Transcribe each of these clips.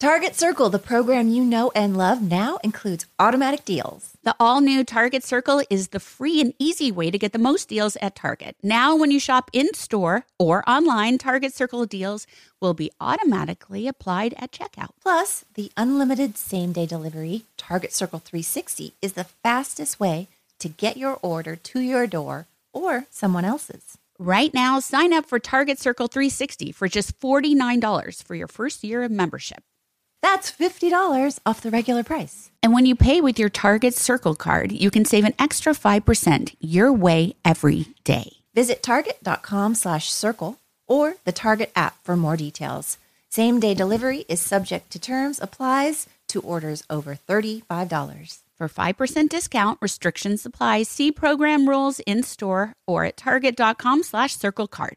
Target Circle, the program you know and love, now includes automatic deals. The all new Target Circle is the free and easy way to get the most deals at Target. Now, when you shop in store or online, Target Circle deals will be automatically applied at checkout. Plus, the unlimited same day delivery, Target Circle 360, is the fastest way to get your order to your door or someone else's. Right now, sign up for Target Circle 360 for just $49 for your first year of membership. That's $50 off the regular price. And when you pay with your Target Circle card, you can save an extra 5% your way every day. Visit target.com slash circle or the Target app for more details. Same day delivery is subject to terms, applies to orders over $35. For 5% discount, restrictions apply. See program rules in store or at target.com slash circle card.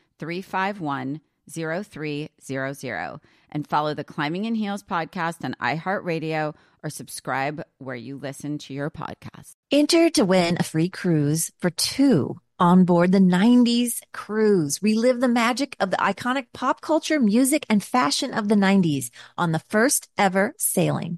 351 0300 and follow the Climbing in Heels podcast on iHeartRadio or subscribe where you listen to your podcast. Enter to win a free cruise for two on board the 90s cruise. Relive the magic of the iconic pop culture, music, and fashion of the 90s on the first ever sailing.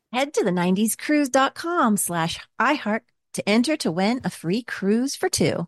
Head to the 90scruise.com slash iHeart to enter to win a free cruise for two.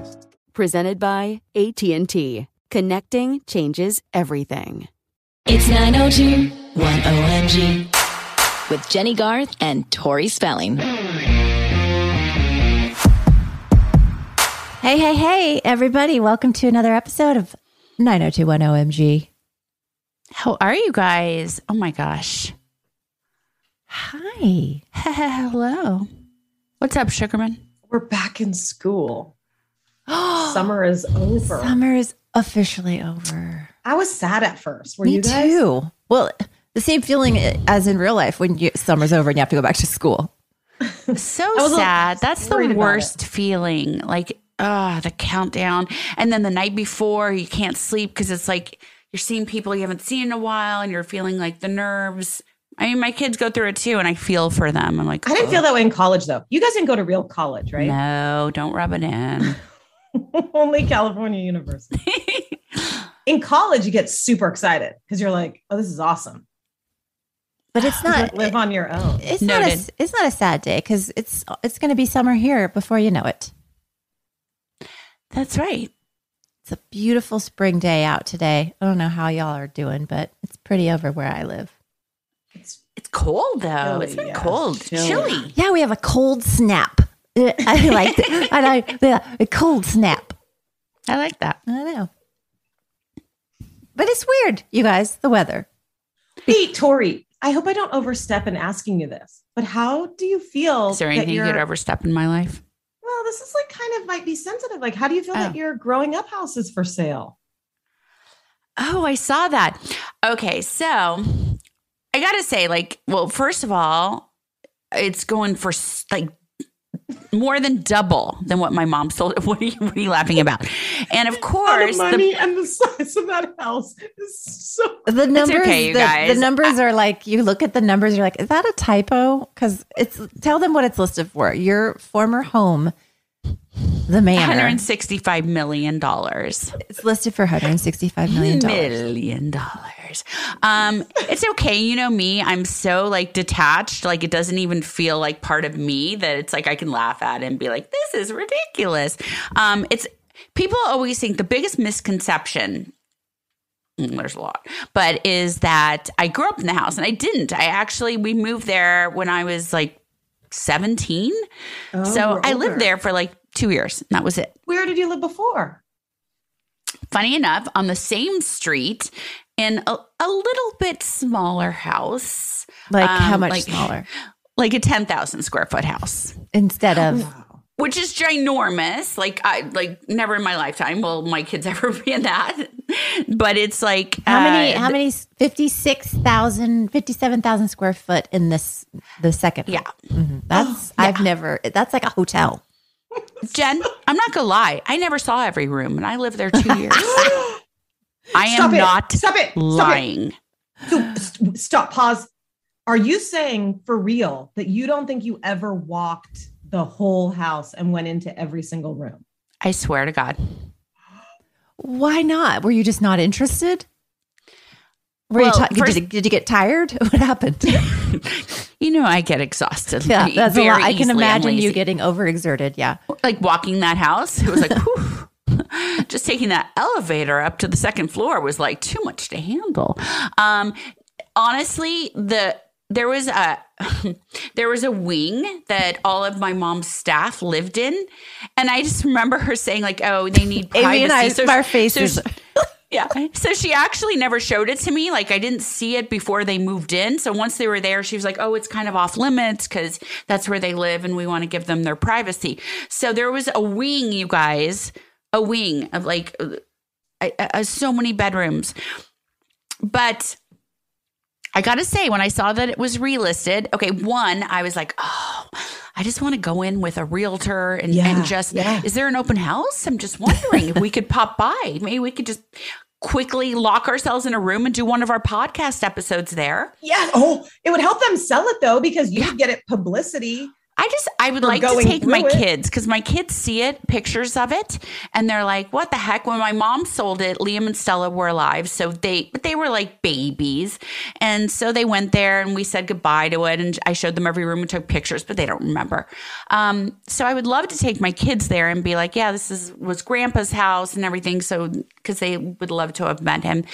Presented by AT&T. Connecting changes everything. It's 902 1OMG with Jennie Garth and Tori Spelling. Hey, hey, hey, everybody. Welcome to another episode of 9021 OMG. How are you guys? Oh my gosh. Hi. Hello. What's up, Sugarman? We're back in school. Summer is over. Summer is officially over. I was sad at first. Were Me you guys? too. Well, the same feeling as in real life when you, summer's over and you have to go back to school. So I was a- sad. That's the worst feeling. Like, ah, the countdown. And then the night before, you can't sleep because it's like you're seeing people you haven't seen in a while and you're feeling like the nerves. I mean, my kids go through it too, and I feel for them. I'm like, I didn't "Oh, feel that way in college though. You guys didn't go to real college, right? No, don't rub it in. Only California University. in college, you get super excited because you're like, "Oh, this is awesome." But it's not. like, live on your own. It's not. A, it's not a sad day because it's it's going to be summer here before you know it. That's right. It's a beautiful spring day out today. I don't know how y'all are doing, but it's pretty over where I live. It's It's cold though. Chilly, it's been yeah. cold, Chilly. chilly. Yeah, we have a cold snap. I like that. I like the a cold snap. I like that. I know. But it's weird, you guys, the weather. Hey, Tori, I hope I don't overstep in asking you this, but how do you feel? Is there anything you you're- could overstep in my life? Well, this is like kind of might be sensitive. Like, how do you feel Oh. that your growing up house is for sale? Oh, I saw that. Okay, so I gotta say, like, well, first of all, it's going for like more than double than what my mom sold. What are you, what are you laughing about? And of course, the money and the size of that house is so. The numbers, okay, you the, guys. the numbers are like you look at the numbers, you're like, is that a typo? Because it's tell them what it's listed for. Your former home, the manor, 165 million dollars. it's listed for 165 million dollars. Million dollars. Um, it's okay. You know me. I'm so like detached. Like it doesn't even feel like part of me that it's like I can laugh at it and be like, this is ridiculous. Um, it's people always think the biggest misconception. mm, There's a lot, but is that I grew up in the house and I didn't. I actually we moved there when I was like 17. Oh, so I lived there for like two years. And that was it Where did you live before? funny enough, on the same street in a, a little bit smaller house, Like how Um, much like- smaller? like a 10,000 square foot house, Instead of which is ginormous. Like, I like never in my lifetime will my kids ever be in that. But it's like, how many? uh, How many? 56,000, 57,000 square foot in this the second. Yeah. Mhm. That's I've never. That's like a hotel. Jen, I'm not gonna lie. I never saw every room and I lived there two years. I am Stop it. not Stop it. Stop it. lying. So st- stop, pause. Are you saying for real that you don't think you ever walked the whole house and went into every single room? I swear to God. Why not? Were you just not interested? Were Well, you ti- first- did, did you get tired? What happened? You know, I get exhausted. yeah, that's a lot. I can imagine you getting overexerted. Yeah. like walking that house. It was like, whew. just taking that elevator up to the second floor was like too much to handle. Um, honestly, the there was a there was a wing that all of my mom's staff lived in, and I just remember her saying like, "Oh, they need privacy." Amy and I, So- our so faces. she- yeah. So she actually never showed it to me. Like I didn't see it before they moved in. So once they were there, she was like, "Oh, it's kind of off limits because that's where they live, and we want to give them their privacy." So there was a wing, you guys, a wing of like uh, uh, uh, so many bedrooms. But I got to say, when I saw that it was relisted, okay, one, I was like, oh, I just want to go in with a realtor and, Yeah, and just, yeah. is there an open house? I'm just wondering if we could pop by. Maybe we could just quickly lock ourselves in a room and do one of our podcast episodes there. Yeah. Oh, it would help them sell it though, because you could get it publicity. I just I would like to take my it. kids because my kids see it, pictures of it, and they're like, "What the heck?" When my mom sold it, Liam and Stella were alive, so they but they were like babies, and so they went there and we said goodbye to it, and I showed them every room and took pictures, but they don't remember. Um, so I would love to take my kids there and be like, "Yeah, this is was Grandpa's house and everything," so because they would love to have met him.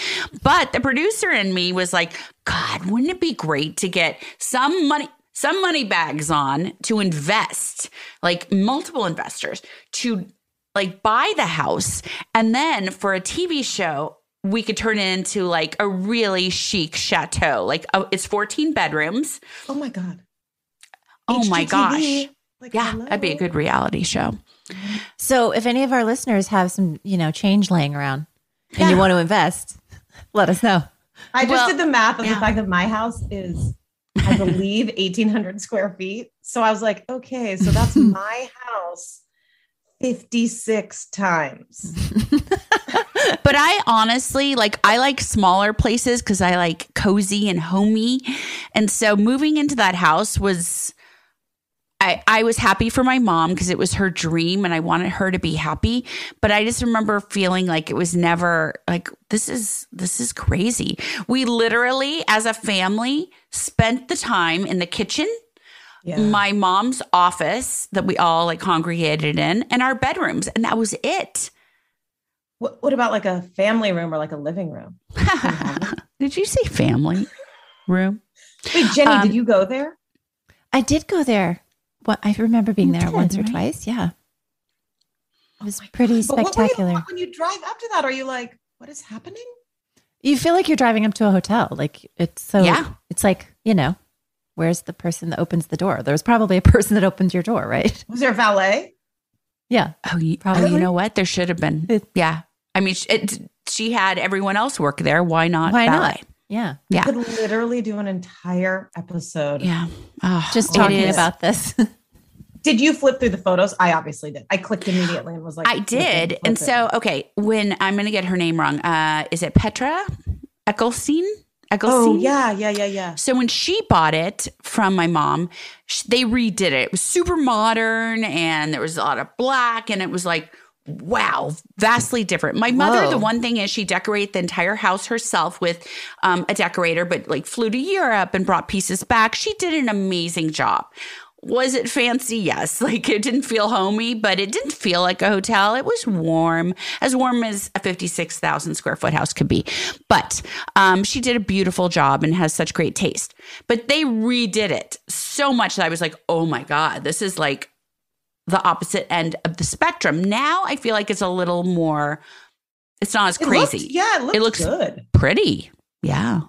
But the producer in me was like, "God, wouldn't it be great to get some money?" Some money bags on to invest, like multiple investors to like buy the house. And then for a TV show, we could turn it into like a really chic chateau. Like uh, it's 14 bedrooms. Oh my God. Oh my gosh. Like, Yeah, hello. that'd be a good reality show. So if any of our listeners have some, you know, change laying around and you want to invest, let us know. I just Well, did the math of yeah. the fact that my house is, I believe, 1,800 square feet. So I was like, okay, so that's my house 56 times. But I honestly like I like smaller places because I like cozy and homey. And so moving into that house was I, I was happy for my mom because it was her dream and I wanted her to be happy. But I just remember feeling like it was never like this is this is crazy. We literally, as a family, spent the time in the kitchen, Yeah. my mom's office that we all like congregated in, and our bedrooms, and that was it. what, what about like a family room or like a living room? Did you say family room? Wait, Jennie, Um, did you go there? I did go there. What I remember being You there did, once or right? twice. Yeah. Oh it Oh was my pretty But what you- spectacular. when you drive up to that, are you like, what is happening? You feel like you're driving up to a hotel. Like it's so Yeah. it's like, you know, where's the person that opens the door? There's probably a person that opens your door, right? Was there a valet? Yeah. Oh, oh you, oh, Probably. you know what? There should have been. It- yeah. I mean, it, she had everyone else work there. Why not? Why ballet? not? Yeah. Yeah. Could literally do an entire episode. Yeah. Oh, Just talking is. about this. Did you flip through the photos? I obviously did. I clicked immediately and was like, I did. flip And it. so, okay, when I'm going to get her name wrong, uh, is it Petra Ecclestone? Ecclestone? oh yeah, yeah, yeah, yeah. So when she bought it from my mom, sh- they redid it. It was super modern and there was a lot of black and it was like wow, vastly different. My mother, Whoa. the one thing is she decorated the entire house herself with um, a decorator, but like flew to Europe and brought pieces back. She did an amazing job. Was it fancy? Yes. Like it didn't feel homey, but it didn't feel like a hotel. It was warm, as warm as a 56,000 square foot house could be. But um, she did a beautiful job and has such great taste. But they redid it so much that I was like, oh my God, this is like the opposite end of the spectrum. Now I feel like it's a little more, it's not as It looked- crazy. yeah, it looked looks good. pretty. Yeah.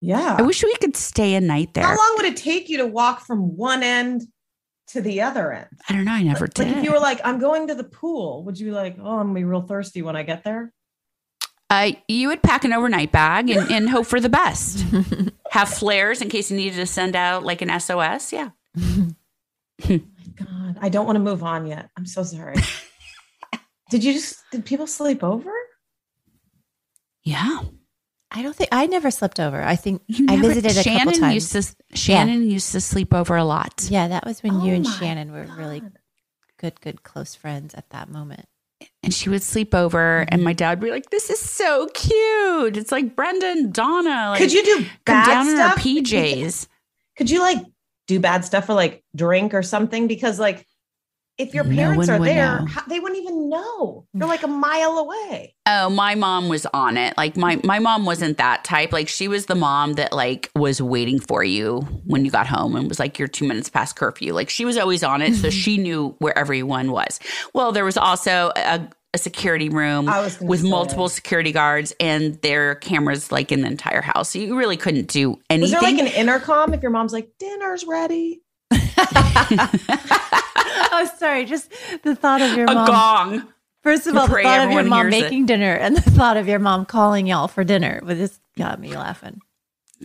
Yeah. I wish we could stay a night there. How long would it take you to walk from one end to the other end? I don't know. I never Like did. if you were like, I'm going to the pool, would you be like, oh, I'm gonna be real thirsty when I get there? Uh, you would pack an overnight bag and, and hope for the best. Have flares in case you needed to send out like an SOS. Yeah. God, I don't want to move on yet. I'm so sorry. did you just did people sleep over? Yeah. I don't think I never slept over. I think You I never- visited a Shannon couple times. used to Shannon used to sleep over a lot. yeah, that was when Oh you and Shannon were really good, good, close friends at that moment. And she would sleep over and my mm-hmm. dad would be like, This is so cute. It's like Brenda and Donna. Like, Could you do come bad down in our? PJs? Could you like do bad stuff or like drink or something? Because like if your parents one are there, how, they wouldn't even know. You're like a mile away. Oh, my mom was on it. Like my my mom wasn't that type. Like she was the mom that like was waiting for you when you got home and was like you're 2 minutes past curfew. Like she was always on it so she knew where everyone was. Well, there was also a, a security room I was gonna with say. multiple security guards and their cameras like in the entire house. So you really couldn't do Was anything. there like an intercom if your mom's like, dinner's ready? oh, sorry. Just the thought of your a mom. gong. First of all, the thought of your mom hears it. making dinner and the thought of your mom calling y'all for dinner. But this got me laughing.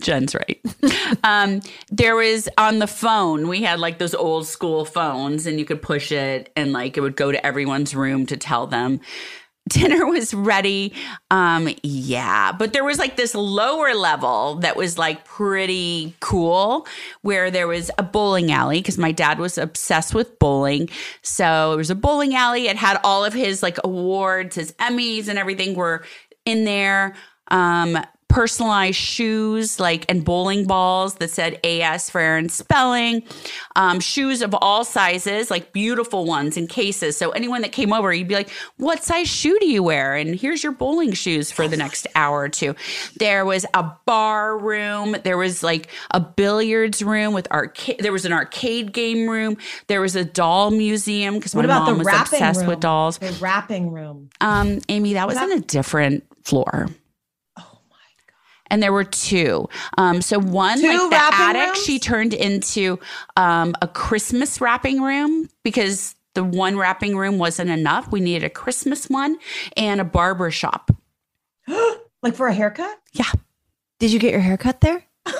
Jen's right. um, there was on the phone, we had like those old school phones, and you could push it, and like it would go to everyone's room to tell them dinner was ready. Um, yeah, but there was like this lower level that was like pretty cool where there was a bowling alley because my dad was obsessed with bowling. So it was a bowling alley. It had all of his like awards, his Emmys, and everything were in there. Um, personalized shoes like and bowling balls that said AS for Aaron spelling, um, shoes of all sizes, like beautiful ones in cases. So anyone that came over, you'd be like, "What size shoe do you wear?" And here's your bowling shoes for the next hour or two. There was a bar room. There was like a billiards room with arcade. There was an arcade game room. There was a doll museum because my What about mom the was obsessed room? with dolls. The wrapping room. Um, Amy, that was That- on a different floor. And there were two. Um, so one, Two like the attic, rooms? she turned into um, a Christmas wrapping room because the one wrapping room wasn't enough. We needed a Christmas one and a barber shop. like for a haircut? Yeah. Did you get your haircut there?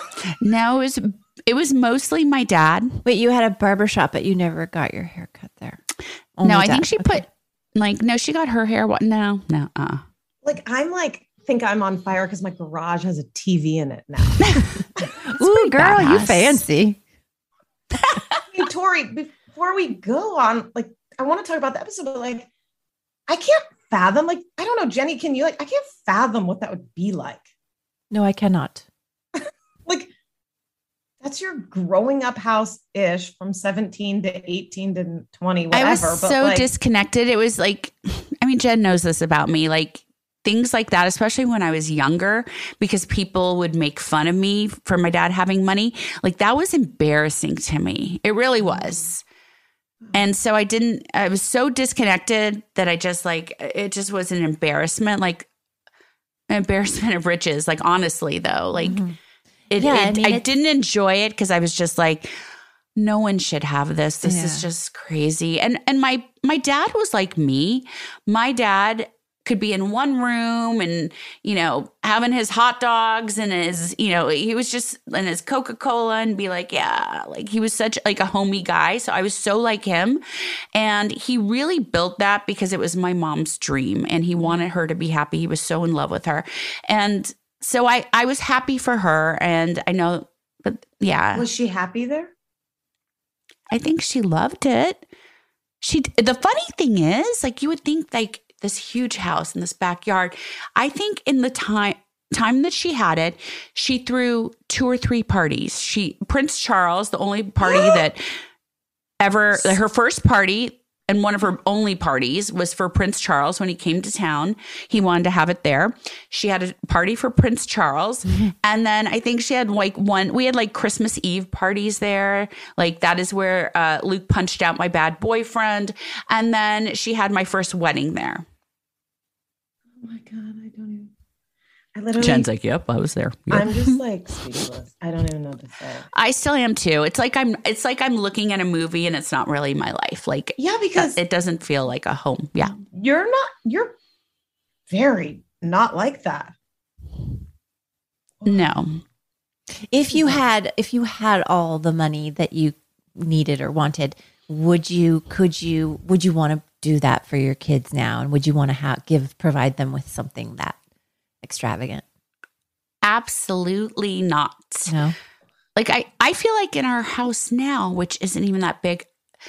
No, it was it was mostly my dad. Wait, you had a barber shop, but you never got your haircut there. Only no, I think she Okay. put like no, she got her hair. What? No, no. Uh. Like I'm like think I'm on fire because my garage has a TV in it now. Ooh, pretty girl, you fancy. hey, Tori, before we go on, like I want to talk about the episode, but like I can't fathom, like, I don't know, Jennie, can you like I can't fathom what that would be like. No, I cannot. Like that's your growing up house ish from 17 to 18 to 20, whatever. I was but so like, disconnected. It was like, I mean, Jen knows this about me. Like, things like that, especially when I was younger, because people would make fun of me for my dad having money. Like that was embarrassing to me. It really was. And so I didn't, I was so disconnected that I just like, it just was an embarrassment, like an embarrassment of riches. Like, honestly, though, like, Mm-hmm. it, Yeah, I mean, I didn't enjoy it because I was just like, no one should have this. This is just crazy. And and my my dad was like me. My dad could be in one room and you know having his hot dogs and his you know he was just and his coca-cola and be like yeah like he was such like a homey guy. So i was so like him. And he really built that because it was my mom's dream and he wanted her to be happy. He was so in love with her. And so i i was happy for her. And i know but yeah. Was she happy there? I think she loved it. She the funny thing is, like you would think like this huge house in this backyard. I think in the time time that she had it, she threw two or three parties. She Prince Charles, the only party that ever her first party and one of her only parties was for Prince Charles when he came to town. He wanted to have it there. She had a party for Prince Charles. And then I think she had like one, we had like Christmas Eve parties there. Like that is where uh, Luke punched out my bad boyfriend. And then she had my first wedding there. Oh my god, I don't even. I literally. Jen's like, yep, I was there. Yep. I'm just like speechless. I don't even know what to say. I still am too. It's like I'm, it's like I'm looking at a movie and it's not really my life. Like Yeah, because it doesn't feel like a home. Yeah. you're not. You're very not like that. No. If you had if you had all the money that you needed or wanted, would you could you would you want to do that for your kids now and would you want to have give provide them with something that extravagant? Absolutely not. No. Like I, I feel like in our house now, which isn't even that big,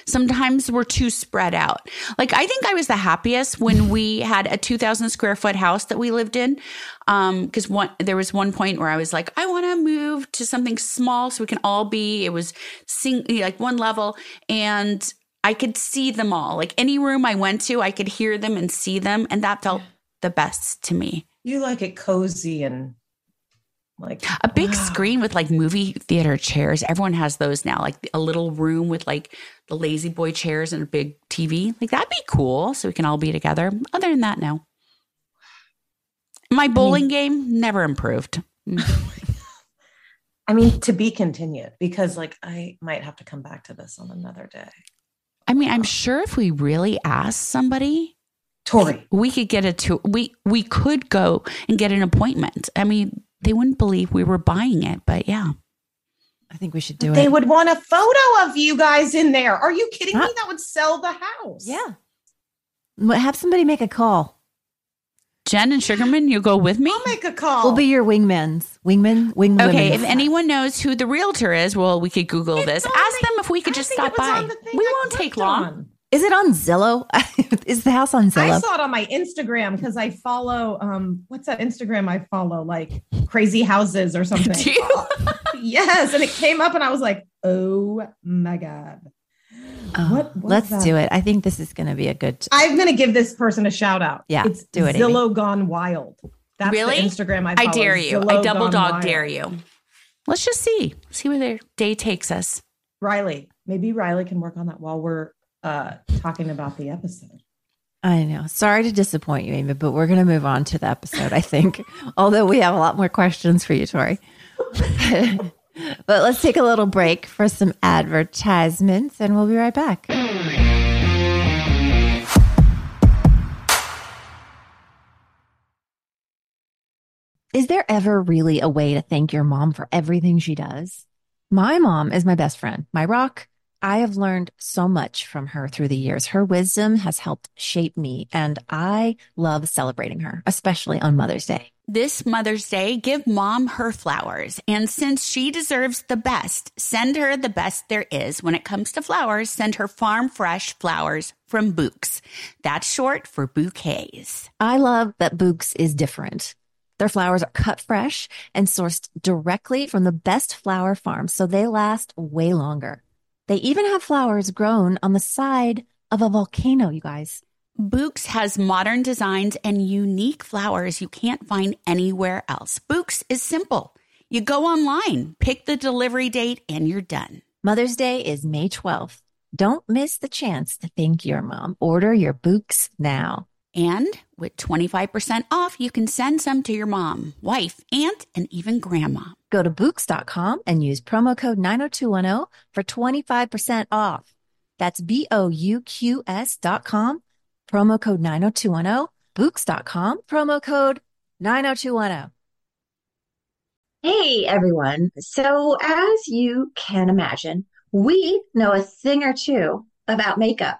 sometimes we're too spread out. Like I think I was the happiest when we had a 2000 square foot house that we lived in. Um, cause one, there was one point where I was like, I want to move to something small so we can all be, it was sing, like one level and I could see them all. Like any room I went to, I could hear them and see them. And that felt the best to me. You like it cozy and like a big wow. screen with like movie theater chairs. Everyone has those now, like a little room with like the lazy boy chairs and a big TV. Like that'd be cool. So we can all be together. Other than that, no. My bowling game never improved. Mm. Oh I mean, to be continued because like I might have to come back to this on another day. I mean, I'm sure if we really ask somebody, Tori, we could get a tour. We we could go and get an appointment. I mean, they wouldn't believe we were buying it, but yeah. I think we should do they it. They would want a photo of you guys in there. Are you kidding Huh? me? That would sell the house. Yeah. M- Have somebody make a call. Jen and Sugarman, you go with me? I'll make a call. We'll be your wingmans. Wingman, wing Okay, if anyone knows who the realtor is, well, we could Google It's this. Ask the- them if we could I just think stop by. on the thing We I won't take long. on. Is it on Zillow? Is the house on Zillow? I saw it on my Instagram because I follow um what's that Instagram I follow like crazy houses or something. Do you? yes, and it came up and I was like, "Oh my god." Oh, What let's that? do it. I think this is going to be a good. I'm going to give this person a shout out. Yeah, it's do it, Amy. Zillow gone wild. That's Really? the Instagram I I dare you. I double dog Wild. dare you. Let's just see. See where their day takes us. Riley, maybe Riley can work on that while we're uh talking about the episode. I know. Sorry to disappoint you, Amy, but we're going to move on to the episode, I think. Although we have a lot more questions for you, Tori. but let's take a little break for some advertisements and we'll be right back. Is there ever really a way to thank your mom for everything she does? My mom is my best friend, my rock. I have learned so much from her through the years. Her wisdom has helped shape me, and I love celebrating her, especially on Mother's Day. This Mother's Day, give mom her flowers. And since she deserves the best, send her the best there is. When it comes to flowers, send her farm fresh flowers from Bouqs. That's short for bouquets. I love that Bouqs is different. Their flowers are cut fresh and sourced directly from the best flower farms, so they last way longer. They even have flowers grown on the side of a volcano, you guys. Bouqs has modern designs and unique flowers you can't find anywhere else. Bouqs is simple. You go online, pick the delivery date, and you're done. Mother's Day is May 12th. Don't miss the chance to thank your mom. Order your Bouqs now. And with 25% off, you can send some to your mom, wife, aunt, and even grandma. Go to Bouqs.com and use promo code 90210 for 25% off. That's B O U Q S dot com, promo code 90210, Bouqs.com, promo code 90210. Hey everyone. So, as you can imagine, we know a thing or two about makeup.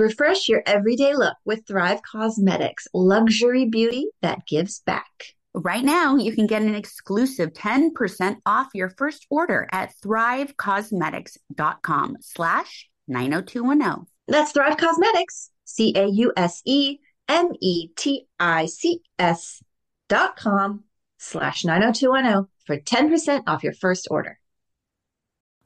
Refresh your everyday look with Thrive Causemetics, luxury beauty that gives back. Right now, you can get an exclusive 10% off your first order at thrivecausemetics.com slash 90210. That's Thrive Causemetics, C A U S E M E T I C S dot com slash 90210 for 10% off your first order.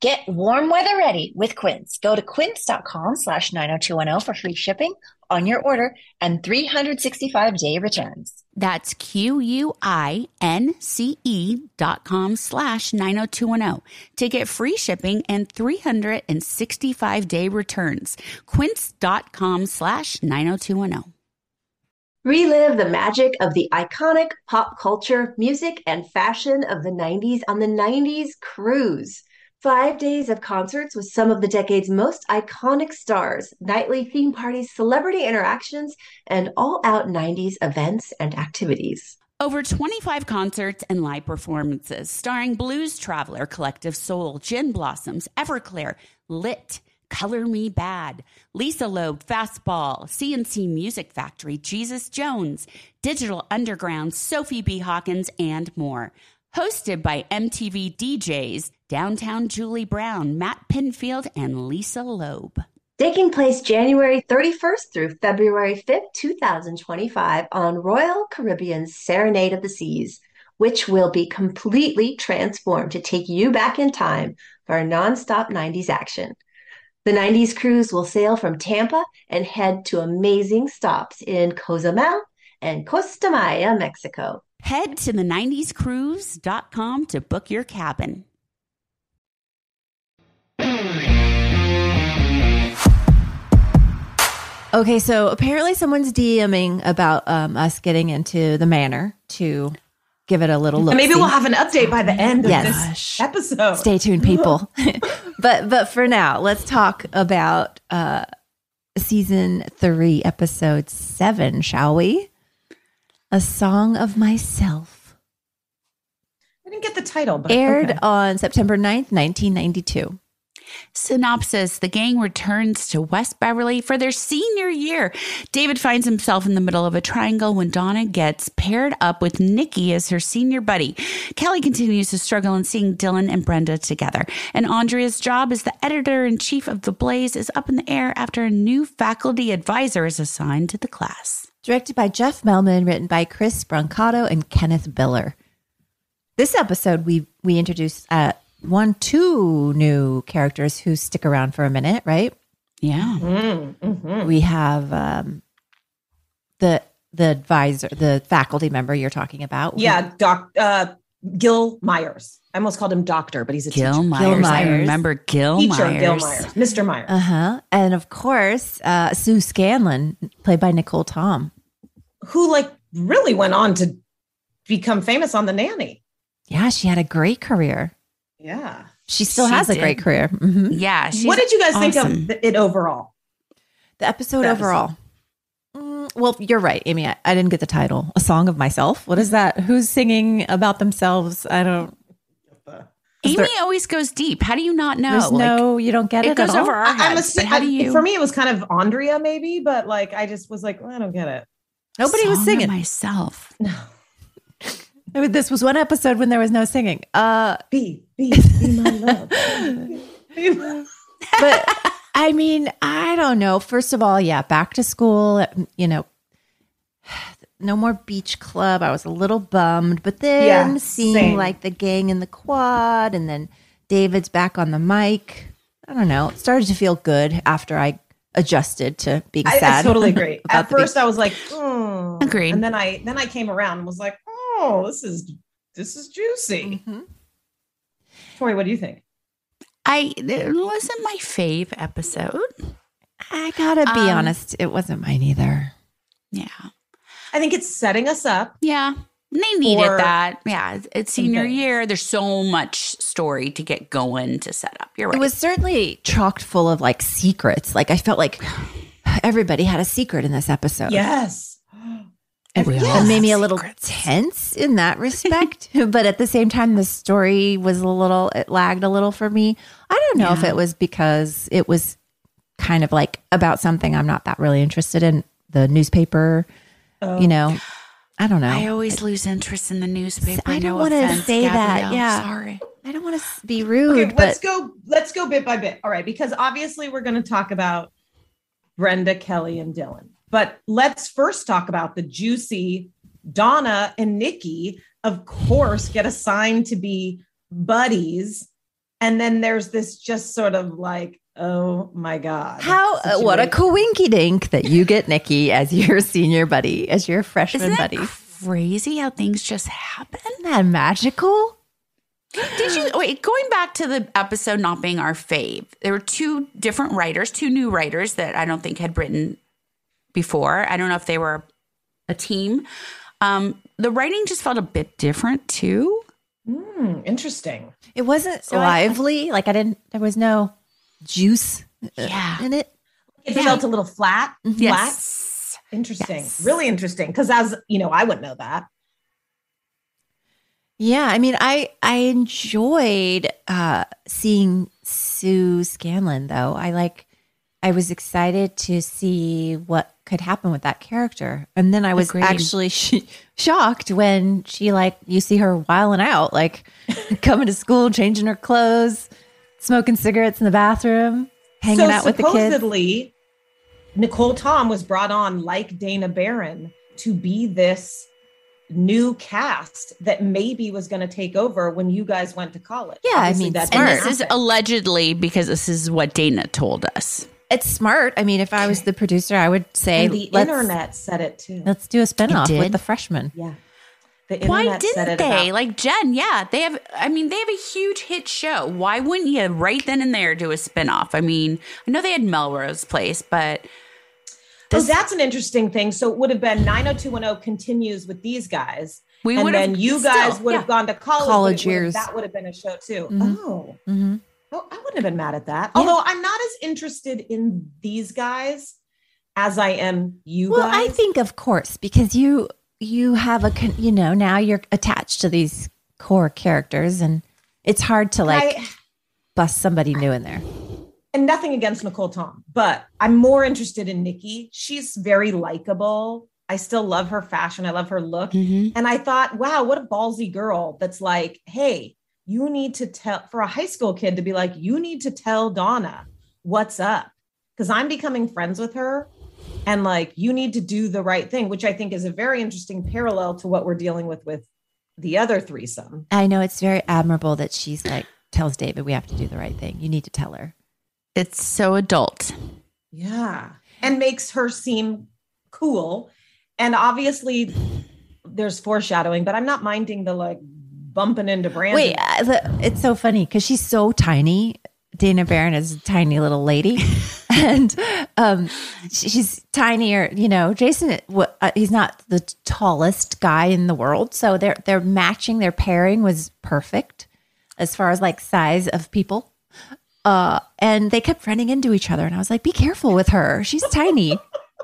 Get warm weather ready with Quince. Go to quince.com slash 90210 for free shipping on your order and 365 day returns. That's Q-U-I-N-C-E dot com slash 90210 to get free shipping and 365 day returns. Quince.com slash 90210. Relive the magic of the iconic pop culture, music, and fashion of the 90s on the 90s Cruise. Five days of concerts with some of the decade's most iconic stars, nightly theme parties, celebrity interactions, and all out 90s events and activities. Over 25 concerts and live performances starring Blues Traveler, Collective Soul, Gin Blossoms, Everclear, Lit, Color Me Badd, Lisa Loeb, Fastball, C+C Music Factory, Jesus Jones, Digital Underground, Sophie B. Hawkins, and more. Hosted by MTV DJs, Downtown Julie Brown, Matt Pinfield, and Lisa Loeb. Taking place January 31st through February 5th, 2025 on Royal Caribbean's Serenade of the Seas, which will be completely transformed to take you back in time for a nonstop 90s action. The 90s cruise will sail from Tampa and head to amazing stops in Cozumel and Costa Maya, Mexico. Head to the 90scruise.com to book your cabin. Okay, so apparently someone's DMing about um, us getting into the manor to give it a little look. Maybe we'll have an update by the end of Yes. this episode. Stay tuned, people. but but for now, let's talk about uh, season three, episode seven, shall we? A song of myself. I didn't get the title, but Aired okay. on September 9th, 1992. Synopsis The gang returns to West Beverly for their senior year. David finds himself in the middle of a triangle when Donna gets paired up with Nikki as her senior buddy. Kelly continues to struggle in seeing Dylan and Brenda together. And Andrea's job as the editor in chief of The Blaze is up in the air after a new faculty advisor is assigned to the class. Directed by Jeff Melman, written by Chris Brancato and Kenneth Biller. This episode, we we introduced uh, one, two new characters who stick around for a minute, right? Yeah. Mm, mhm. We have um, the the advisor, the faculty member you're talking about. Yeah, Doc uh, Gil Myers. I almost called him Doctor, but he's a Gil teacher. Myers. I Myers. remember Gil Teacher Myers. Gil Myers, Mr. Myers, Uh huh. And of course, uh, Sue Scanlon, played by Nicole Tom. who like really went on to become famous on The Nanny. Yeah, she had a great career. Yeah. She still She has a great career. hmm Yeah. what did you guys think of it overall? The episode The overall. Mm, well, you're right, Amy. I, I didn't get the title. A song of myself. What is that? Who's singing about themselves? I don't. Amy there- always goes deep. How do you not know? Like, no. You don't get it. it goes at all? over our I, I'm heads. how do you? for me, it was kind of Andrea, maybe, but like I just was like, well, I don't get it. Nobody was Song of singing. myself. No. I mean, this was one episode when there was no singing. Uh, Be, be, be my love. Be my- but I mean, I don't know. First of all, yeah, back to school. You know, no more beach club. I was a little bummed, but then Yeah, seeing same. like the gang in the quad, and then David's back on the mic. I don't know. It started to feel good after I adjusted to being I, sad. I totally agree. At first, beach. I was like, mm. Agreed. and then I then I came around and was like, oh, this is this is juicy. Mhm. Tori, what do you think? I it wasn't my fave episode. I gotta be Um, honest, it wasn't mine either. Yeah. I think it's setting us up. Yeah. And They needed Or- that. Yeah. it's- It's senior Okay. year. There's so much story to get going to set up. You're right. It was certainly chocked full of like secrets. Like I felt like everybody had a secret in this episode. Yes. It, We it all made me a little secrets. tense in that respect. but at the same time, the story was a little, it lagged a little for me. I don't know if it was because it was kind of like about something I'm not that really interested in the newspaper, Oh. you know. I don't know. I always lose interest in the newspaper. I don't no wanna offense, say that, yeah. Sorry. I don't want to be rude, Okay, let's go. Let's go bit by bit. All right, because obviously we're going to talk about Brenda, Kelly, and Dylan. But let's first talk about the juicy Donna and Nikki. Of course, get assigned to be buddies, and then there's this just sort of like, oh my god, how, uh, what a situation. coinky dink that you get Nikki as your senior buddy, as your freshman Isn't that buddy. crazy how things just happen? Isn't that magical? Did you wait? Going back to the episode not being our fave, there were two different writers, two new writers that I don't think had written before. I don't know if they were a team. Um, the writing just felt a bit different too. Hmm, interesting. It wasn't So I- lively. like I didn't. There was no juice uh, Yeah. in it. It Yeah. felt a little flat. Flat. Yes. Interesting. Yes. Really interesting. Because as you know, I wouldn't know that. Yeah, I mean, I I enjoyed uh, seeing Sue Scanlon though. I like. I was excited to see what could happen with that character, and then I was Agreed. actually sh- shocked when she like you see her whiling out, like coming to school, changing her clothes, smoking cigarettes in the bathroom, hanging so out with the kids. supposedly, Nicole Tom was brought on like Dana Barron to be this new cast that maybe was going to take over when you guys went to college. Yeah, I mean, that And didn't this is allegedly because this is what Dana told us. It's smart. I mean, if I was the producer, I would say and the let's, internet said it too. Let's do a spinoff did? with the freshmen. yeah, the Why didn't it they? about- Like Jen, yeah, they have. I mean, they have a huge hit show. Why wouldn't you right then and there do a spinoff? I mean, I know they had Melrose Place, but oh, that's an interesting thing. So it would have been 90210 continues with these guys. we and would then have. you guys would have gone to college. College it would have- years. That would have been a show too. Mhm. Oh. hmm Oh, I wouldn't have been mad at that. Yeah. Although I'm not as interested in these guys as I am you Well, guys. I think, of course, because you you have a con- you know now you're attached to these core characters, and it's hard to like I- bust somebody new in there. and nothing against Nicole Tom, but I'm more interested in Nikki. She's very likable. I still love her fashion. I love her look. Mhm. And I thought, wow, what a ballsy girl that's like, hey, you need to tell for a high school kid to be like, you need to tell Donna what's up. Because I'm becoming friends with her. And like, you need to do the right thing, which I think is a very interesting parallel to what we're dealing with with the other threesome. I know it's very admirable that she's like tells David we have to do the right thing. You need to tell her. It's so adult. Yeah. And makes her seem cool. And obviously, there's foreshadowing, but I'm not minding the like bumping into Brandon. Wait, uh, it's so funny because she's so tiny. Dana Barron is a tiny little lady, and um, she's tinier. You know, Jason. Uh, he's not the tallest guy in the world, so their their matching, their pairing was perfect as far as like size of people. Uh, and they kept running into each other, and I was like, "Be careful with her. She's tiny."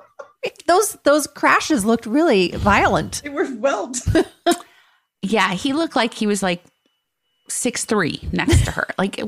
those those crashes looked really violent. They were well Yeah, he looked like he was like six three next to her. Like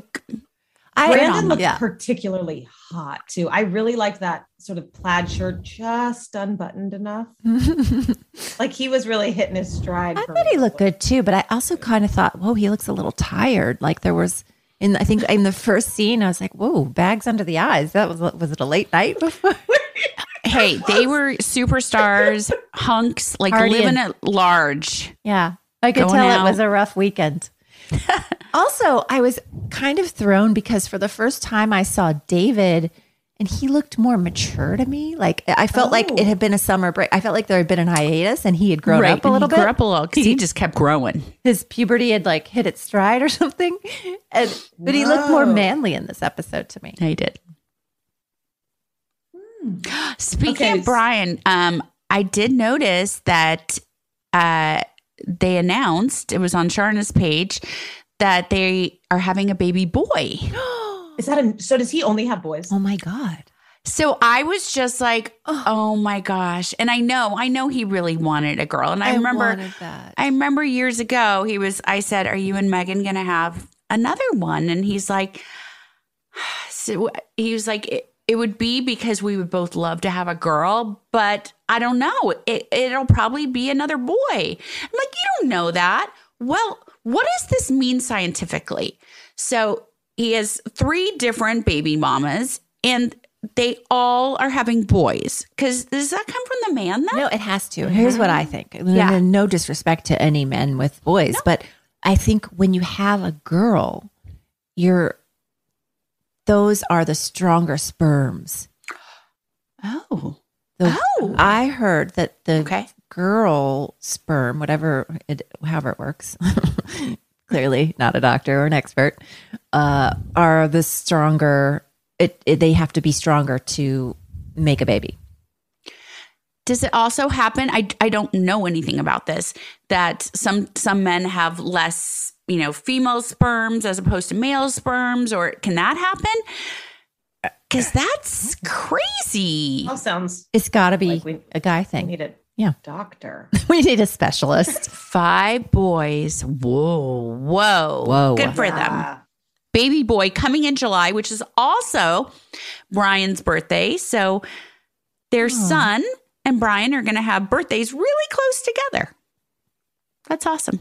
I Brandon looked yeah. particularly hot too. I really liked that sort of plaid shirt just unbuttoned enough. like he was really hitting his stride. I thought he looked good too, but I also kind of thought, whoa, he looks a little tired. Like there was in I think in the first scene, I was like, whoa, bags under the eyes. That was was it a late night before? hey, they were superstars, hunks, like Partying. living at large. yeah, I could tell out. it was a rough weekend. also, I was kind of thrown because for the first time I saw David. And he looked more mature to me. Like I felt like it had been a summer break. I felt like there had been an hiatus, and he had grown up a and little he bit. Grew up a little because he just kept growing. His puberty had like hit its stride or something. And but he looked more manly in this episode to me. He did. Speaking Okay, of Brian, um, I did notice that uh, they announced it was on Sharna's page that they are having a baby boy. Is that a so does he only have boys? Oh my god. So I was just like, oh my gosh. And I know, I know he really wanted a girl. And I, remember that. I remember years ago, he was, I said, Are you and Megan going to have another one? And he's like, So he was like, it, would be because we would both love to have a girl, but I don't know. It, it'll probably be another boy. I'm like, You don't know that. Well, what does this mean scientifically? So he has three different baby mamas, and they all are having boys. Because does that come from the man then? No, it has to. Here's what I think. Yeah. No disrespect to any men with boys, but I think when you have a girl, you're those are the stronger sperms. Oh. The- Oh. I heard that the Okay. girl sperm, whatever it, however it works, clearly not a doctor or an expert, uh, are the stronger. It, it they have to be stronger to make a baby. Does it also happen? I, I don't know anything about this. That some some men have less, you know, female sperms as opposed to male sperms, or can that happen? Because that's crazy. All sounds It's got to be Like we- a guy I thing. need a Yeah. doctor. we need a specialist. Five boys. Whoa, whoa, Whoa. Good for them. Baby boy coming in July, which is also Brian's birthday. So their son and Brian are going to have birthdays really close together. That's awesome.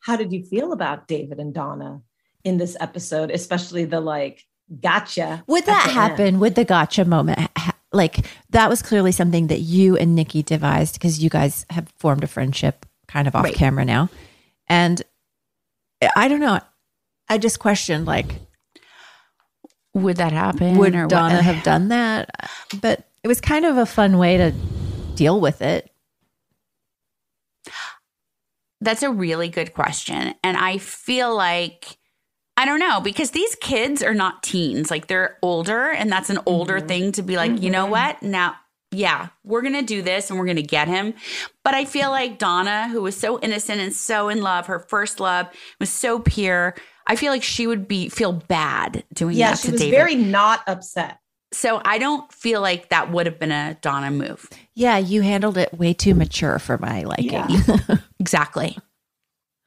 How did you feel about David and Donna in this episode, especially the like gotcha? Would that happen? end? Would the gotcha moment ha- like that was clearly something that you and Nikki devised because you guys have formed a friendship kind of off Right. camera now. And I don't know. I just questioned like Would that happen? would or what- Donna have done that? But it was kind of a fun way to deal with it. That's a really good question. And I feel like, I don't know, because these kids are not teens. Like they're older, and that's an older mm-hmm. thing to be like, you know mm-hmm. what? Now, yeah, we're going to do this and we're going to get him. But I feel like Donna, who was so innocent and so in love, her first love was so pure. I feel like she would be feel bad doing Yeah, that she to was David. very not upset. So I don't feel like that would have been a Donna move. Yeah, you handled it way too mature for my liking. Yeah. Exactly.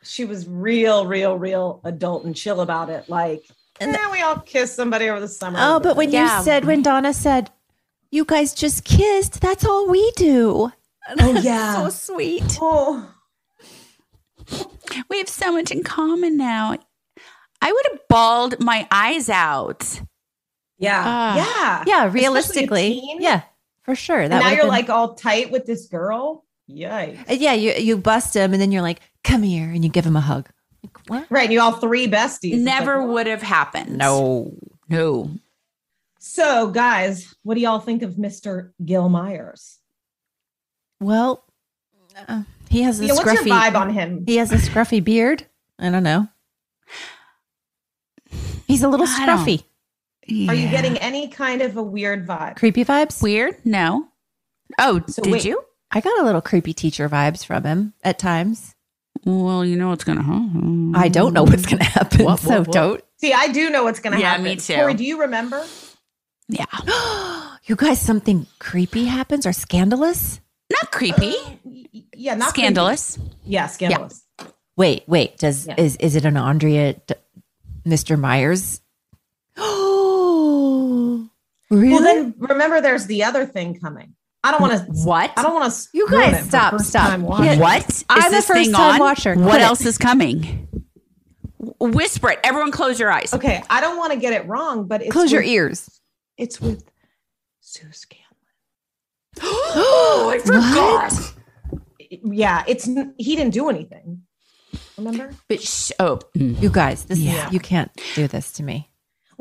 she was real, real, real adult and chill about it. Like, and then we all kissed somebody over the summer. Oh, but when Yeah. you said when Donna said, "You guys just kissed," that's all we do. oh yeah, So sweet. oh We have so much in common now. I would have bawled my eyes out. Yeah, Ah. yeah, Yeah, realistically, yeah, for sure. And That now you're been- like all tight with this girl. Yikes! Uh, yeah, you you bust him, and then you're like, "Come here," and you give him a hug. Like, what? Right, and you all three besties. Never like, would have happened. No. No. So, guys, what do y'all think of Mr. Gil Myers? Well, uh, he has a You know, what's scruffy. your vibe on him? He has a scruffy beard. I don't know. He's a little I don't- Are you getting any kind of a weird vibe? Creepy vibes. weird? No. Oh, So did wait. you? I got a little creepy teacher vibes from him at times. Well, you know what's gonna happen. I don't know what's going to happen, What, so what, what? don't. See, I do know what's going to Yeah, happen. me too. Corey, do you remember? Yeah. you guys, something creepy happens or scandalous? Not creepy. Y- Yeah, not creepy. Scandalous. Yeah, scandalous. Wait, wait. Does Yeah. is is it an Andrea, D- Mr. Myers? Really? Well, then remember, there's the other thing coming. I don't want to. What? I don't want to. You guys, stop, stop. Yeah. What? Is I'm a this thing first-time on? watcher. What Quit else is coming? Whisper it. Everyone close your eyes. Okay, I don't want to get it wrong, but it's Close your ears. It's with Sue Scanlon. oh, I What? Yeah, it's he didn't do anything. Remember? But sh- oh, mm. You guys, this Yeah. is you can't do this to me.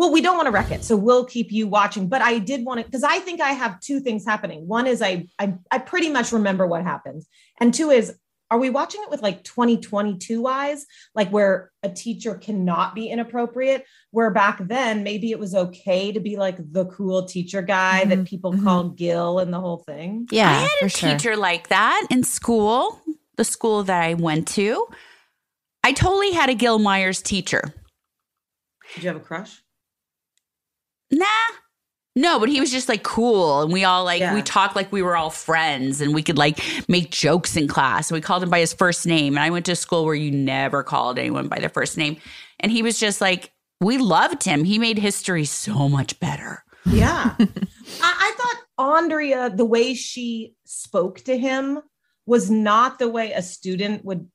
Well, we don't want to wreck it, so we'll keep you watching. But I did want to because I think I have two things happening. One is I, I I pretty much remember what happened, and two is are we watching it with like 2022 eyes, like where a teacher cannot be inappropriate? Where back then maybe it was okay to be like the cool teacher guy that Mhm, people mhm. called Gil and the whole thing. Yeah, I had for a sure. teacher like that in school, the school that I went to. I totally had a Gil Myers teacher. Did you have a crush? Nah. No, but he was just like cool. And we all like, Yeah. we talked like we were all friends and we could like make jokes in class. We called him by his first name. And I went to a school where you never called anyone by their first name. And he was just like, we loved him. He made history so much better. Yeah. I, I thought Andrea, the way she spoke to him was not the way a student would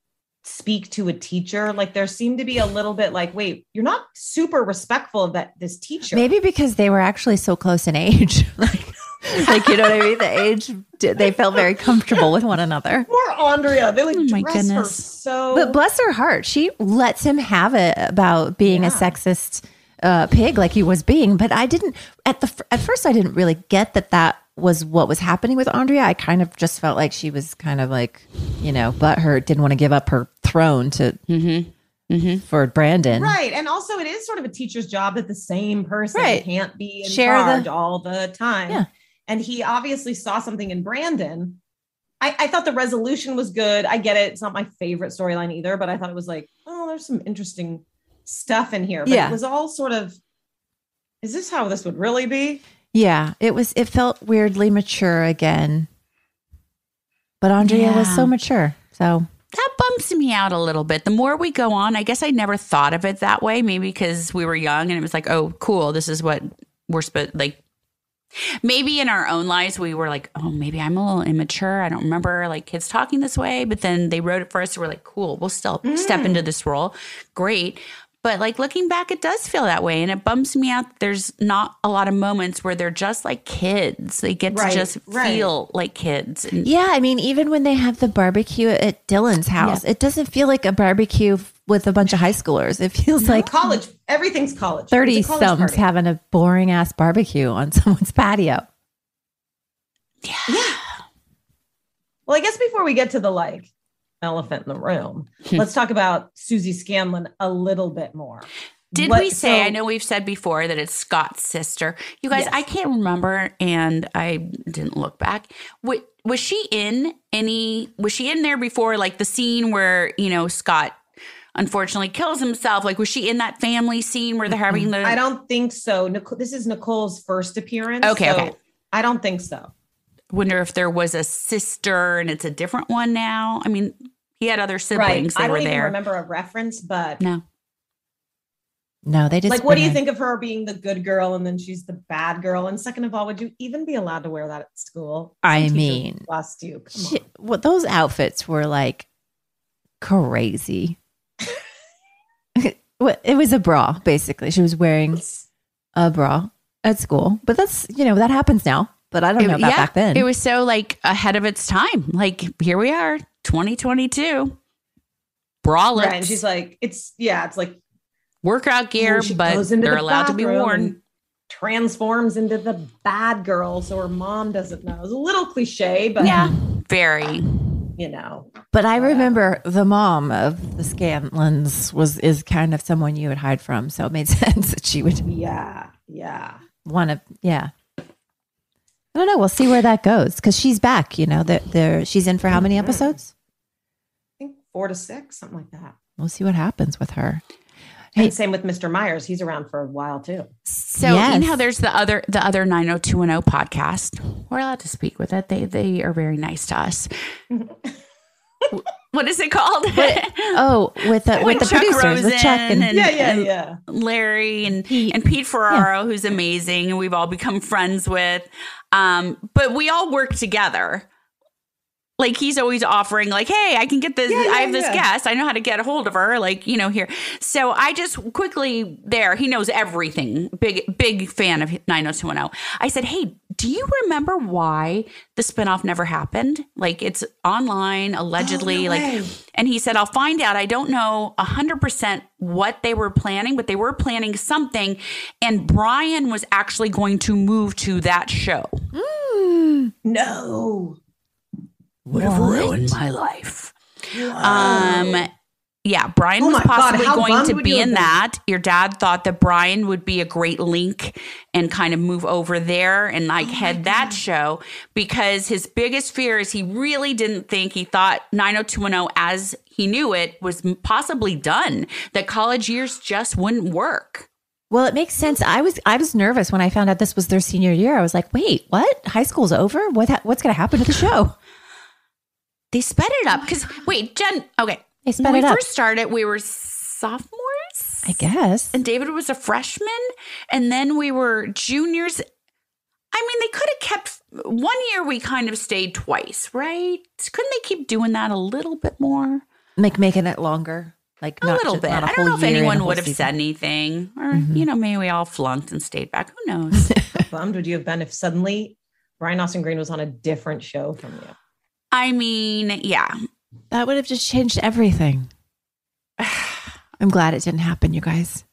speak to a teacher. Like there seemed to be a little bit like, wait, you're not super respectful of that this teacher. Maybe because they were actually so close in age. like, like, you know what I mean? The age, they felt very comfortable with one another. Poor Andrea. They like Oh my dress her goodness. so But bless her heart, she lets him have it about being a sexist uh, pig like he was being. But I didn't at the at first I didn't really get that that was what was happening with Andrea. I kind of just felt like she was kind of like you know, but her didn't want to give up her throne to Mm-hmm. Mm-hmm. for Brandon. Right. And also it is sort of a teacher's job that the same person Right. can't be in Share the- charge all the time. Yeah. And he obviously saw something in Brandon. I, I thought the resolution was good. I get it. It's not my favorite storyline either, but I thought it was like, oh, there's some interesting stuff in here. But Yeah. it was all sort of, is this how this would really be? Yeah, it was. It felt weirdly mature again. But Andrea was so mature. So That bumps me out a little bit. The more we go on, I guess I never thought of it that way. Maybe because we were young and it was like, oh, cool. This is what we're supposed like. Maybe in our own lives, we were like, oh, maybe I'm a little immature. I don't remember like kids talking this way. But then they wrote it for us. So we're like, cool, we'll still step mm. into this role. Great. But like looking back, it does feel that way. And it bumps me out. that There's not a lot of moments where they're just like kids. They get Right, to just right. feel like kids. And yeah, I mean, even when they have the barbecue at Dylan's house, it doesn't feel like a barbecue with a bunch of high schoolers. It feels like college, everything's college. thirty It's a college thumbs party. having a boring ass barbecue on someone's patio. Yeah. Well, I guess before we get to the like elephant in the room, Hmm. let's talk about Susie Scanlon a little bit more. Did What- we say? so- I know we've said before that it's Scott's sister. You guys, Yes. I can't remember, and I didn't look back. Was, was she in any? Was she in there before, like the scene where you know Scott unfortunately kills himself? Like, was she in that family scene where they're having the? I don't think so. Nicole, this is Nicole's first appearance. Okay, so okay. I don't think so. Wonder if there was a sister and it's a different one now. I mean, He had other siblings. right. I don't were even there. remember a reference, but No. No, they just like, what do you bring think of her being the good girl and then she's the bad girl? And second of all, would you even be allowed to wear that at school? I Some teacher mean, bust you. Come She, on. well, those outfits were like crazy. What- it was a bra, basically. She was wearing a bra at school, but that's you know that happens now. But I don't know about yeah, back then. It was so like ahead of its time. Like here we are, 2022. Bralettes, Right. And she's like, it's yeah, it's like workout gear, but they're the allowed to be worn. transforms into the bad girl, so her mom doesn't know. It's a little cliche, but Yeah, very. you know, but I uh, remember the mom of the Scanlons was is kind of someone you would hide from, so it made sense that she would yeah, yeah. want to. Yeah, I don't know. We'll see where that goes because she's back. You know, that there she's in for how many episodes? I think four to six, something like that. We'll see what happens with her. Hey- And same with Mr. Myers. He's around for a while too. So you know how there's the other the other 90210 podcast. We're allowed to speak with it. They they are very nice to us. what is it called? Oh, with the, with the Chuck producers, with Chuck Rosen and, Yeah, yeah, and yeah. Larry and Pete. and Pete Ferraro, who's amazing, and we've all become friends with. Um, but we all work together. Like he's always offering, like, "Hey, I can get this. Yeah, yeah, I have this yeah. guest. I know how to get a hold of her. Like, you know, here." So I just quickly there. He knows everything. Big, big fan of 90210. I said, "Hey, do you remember why the spinoff never happened? Like, it's online oh, allegedly. Oh, no like, way. and he said, I'll find out. I don't know 100% what they were planning, but they were planning something. And Brian was actually going to move to that show. Mm. No. Would have ruined my life. Um, yeah, Brian Oh was my God, possibly going to be in that. Your dad thought that Brian would be a great link and kind of move over there and Oh like head that show because his biggest fear is he really didn't think he thought 90210 as he knew it was possibly done, that college years just wouldn't work. Well, it makes sense. I was I was nervous when I found out this was their senior year. I was like, "Wait, what? High school's over? What ha- what's going to happen to the show?" They sped it up because, wait, Jen, okay. They sped when we up. first started, we were sophomores. I guess. and David was a freshman, and then we were juniors. I mean, they could have kept one year. We kind of stayed twice, right? Couldn't they keep doing that a little bit more? Like making it longer, like A not little just- bit. not a I don't whole know if year and a anyone would have season. said anything, or Mhm. you know, maybe we all flunked and stayed back. Who knows? How bummed would you have been if suddenly Brian Austin Green was on a different show from you? I mean, yeah. That would have just changed everything. I'm glad it didn't happen, you guys.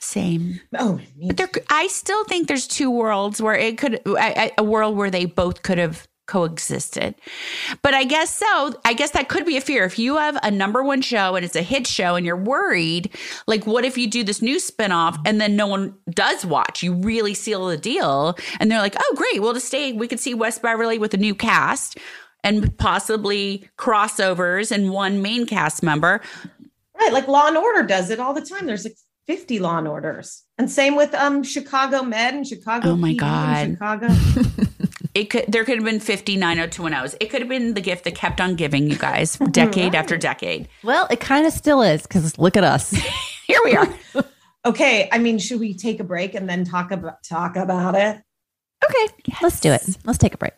Same. Oh, me But there, I still think there's two worlds where it could, a, a- a world where they both could have coexisted. But I guess so. I guess that could be a fear. If you have a number one show and it's a hit show and you're worried, like, what if you do this new spinoff and then no one does watch? You really seal the deal. And they're like, oh, great. We'll just stay. We could see West Beverly with a new cast and possibly crossovers and one main cast member. Right, like Law and Order does it all the time. There's like 50 Law and Orders, and same with um Chicago Med and Chicago. Oh my PD God. Chicago. It could there could have been 50 90210s. It could have been the gift that kept on giving you guys decade after decade. Well, it kind of still is because look at us. Here we are. okay, I mean, should we take a break and then talk about talk about it? okay, let's do it. Let's take a break.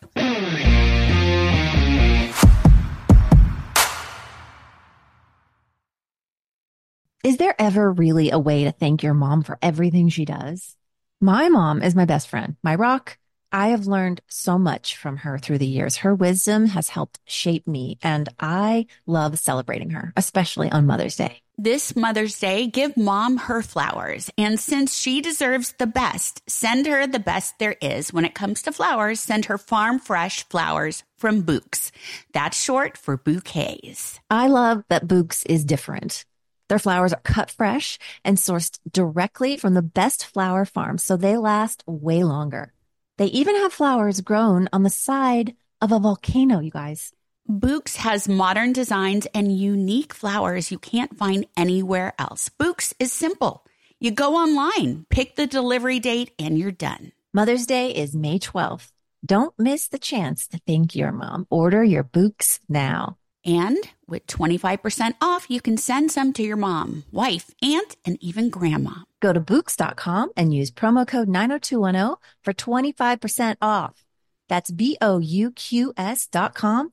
Is there ever really a way to thank your mom for everything she does? My mom is my best friend, my rock. I have learned so much from her through the years. Her wisdom has helped shape me, and I love celebrating her, especially on Mother's Day. This Mother's Day, give mom her flowers. And since she deserves the best, send her the best there is. When it comes to flowers, send her farm fresh flowers from Bouqs. That's short for bouquets. I love that Bouqs is different. Their flowers are cut fresh and sourced directly from the best flower farms, so they last way longer. They even have flowers grown on the side of a volcano, you guys. Bouqs has modern designs and unique flowers you can't find anywhere else. Bouqs is simple. You go online, pick the delivery date, and you're done. Mother's Day is May 12th. Don't miss the chance to thank your mom. Order your Bouqs now. And with 25% off, you can send some to your mom, wife, aunt, and even grandma. Go to Bouqs.com and use promo code 90210 for 25% off. That's B O U Q S dot com,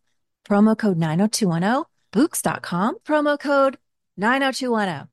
promo code 90210, Bouqs.com, promo code 90210.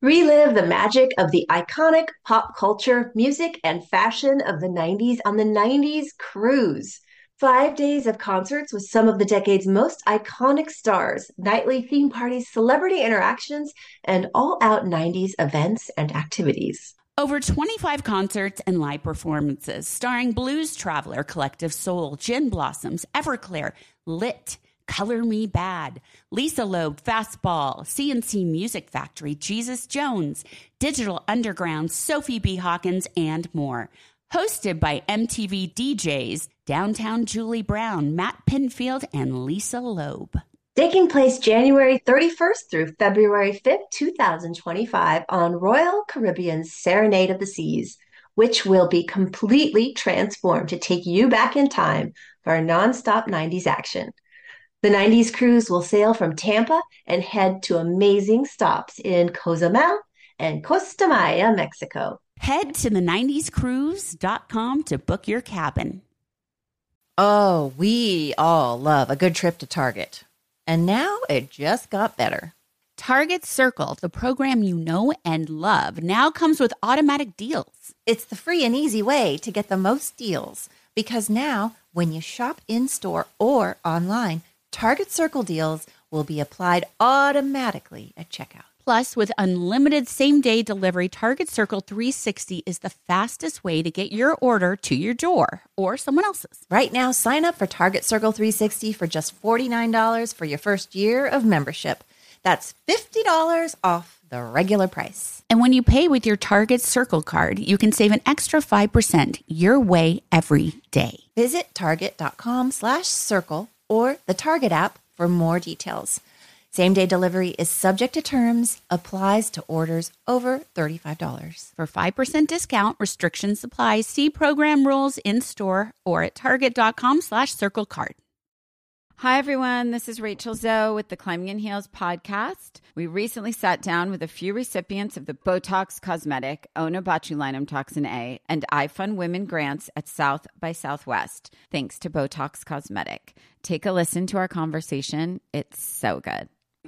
Relive the magic of the iconic pop culture, music, and fashion of the 90s on the 90s Cruise. Five days of concerts with some of the decade's most iconic stars, nightly theme parties, celebrity interactions, and all out 90s events and activities. Over 25 concerts and live performances starring Blues Traveler, Collective Soul, Gin Blossoms, Everclear, Lit, Color Me Badd, Lisa Loeb, Fastball, C+C Music Factory, Jesus Jones, Digital Underground, Sophie B. Hawkins, and more. Hosted by MTV DJs, Downtown Julie Brown, Matt Pinfield, and Lisa Loeb. Taking place January 31st through February 5th, 2025, on Royal Caribbean's Serenade of the Seas, which will be completely transformed to take you back in time for a nonstop 90s action. The 90s cruise will sail from Tampa and head to amazing stops in Cozumel and Costa Maya, Mexico. Head to the 90scruise.com to book your cabin. Oh, we all love a good trip to Target. And now it just got better. Target Circle, the program you know and love, now comes with automatic deals. It's the free and easy way to get the most deals because now when you shop in store or online, Target Circle deals will be applied automatically at checkout. Plus, with unlimited same day delivery, Target Circle 360 is the fastest way to get your order to your door or someone else's. Right now, sign up for Target Circle 360 for just $49 for your first year of membership. That's $50 off the regular price. And when you pay with your Target Circle card, you can save an extra 5% your way every day. Visit target.com slash circle or the Target app for more details. Same day delivery is subject to terms, applies to orders over $35. For 5% discount, restrictions apply. See program rules in store or at target.com slash circle card. Hi, everyone. This is Rachel Zoe with the Climbing in Heels podcast. We recently sat down with a few recipients of the Botox Cosmetic, Onabotulinum Toxin A, and iFund Women grants at South by Southwest, thanks to Botox Cosmetic. Take a listen to our conversation. It's so good.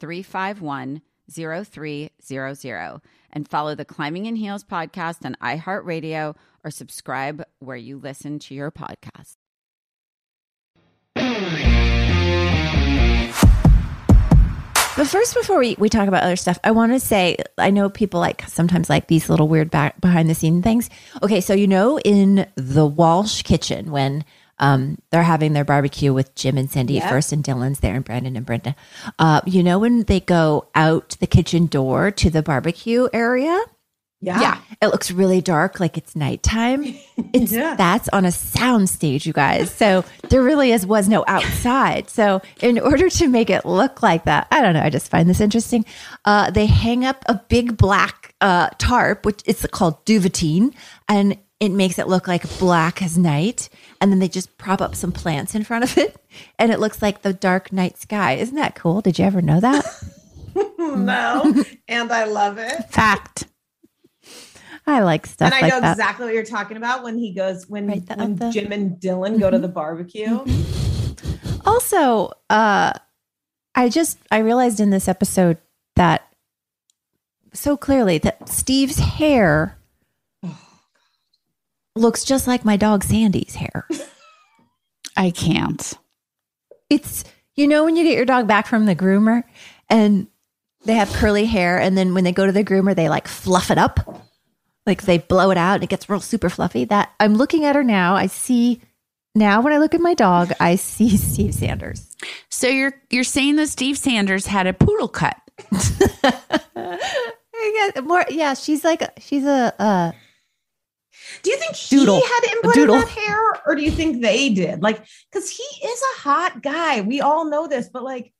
351 0300 and follow the Climbing in Heels podcast on iHeartRadio or subscribe where you listen to your podcast. But first, before we, we talk about other stuff, I want to say I know people like sometimes like these little weird back behind the scene things. Okay, so you know, in the Walsh kitchen, when um, they're having their barbecue with Jim and Cindy Yeah. first, and Dylan's there, and Brandon and Brenda. Uh, you know, when they go out the kitchen door to the barbecue area, Yeah. it looks really dark, like it's nighttime. It's Yeah. that's on a sound stage, you guys. So there really is was no outside. So in order to make it look like that, I don't know. I just find this interesting. Uh, they hang up a big black uh, tarp, which it's called duvetine, and it makes it look like black as night. And then they just prop up some plants in front of it, and it looks like the dark night sky. Isn't that cool? Did you ever know that? no. and I love it. Fact. I like stuff and I like know that. exactly what you're talking about when he goes when, Right, the- when the- Jim and Dylan go to the barbecue. Also, uh, I just I realized in this episode that so clearly that Steve's hair looks just like my dog Sandy's hair. I can't. It's you know when you get your dog back from the groomer and they have curly hair and then when they go to the groomer they like fluff it up. Like they blow it out and it gets real super fluffy. That I'm looking at her now. I see now when I look at my dog, I see Steve Sanders. So you're you're saying that Steve Sanders had a poodle cut? Yeah, more yeah, she's like she's a uh Do you think Doodle. he had input Doodle. in that hair, or do you think they did? Like, because he is a hot guy. We all know this, but like,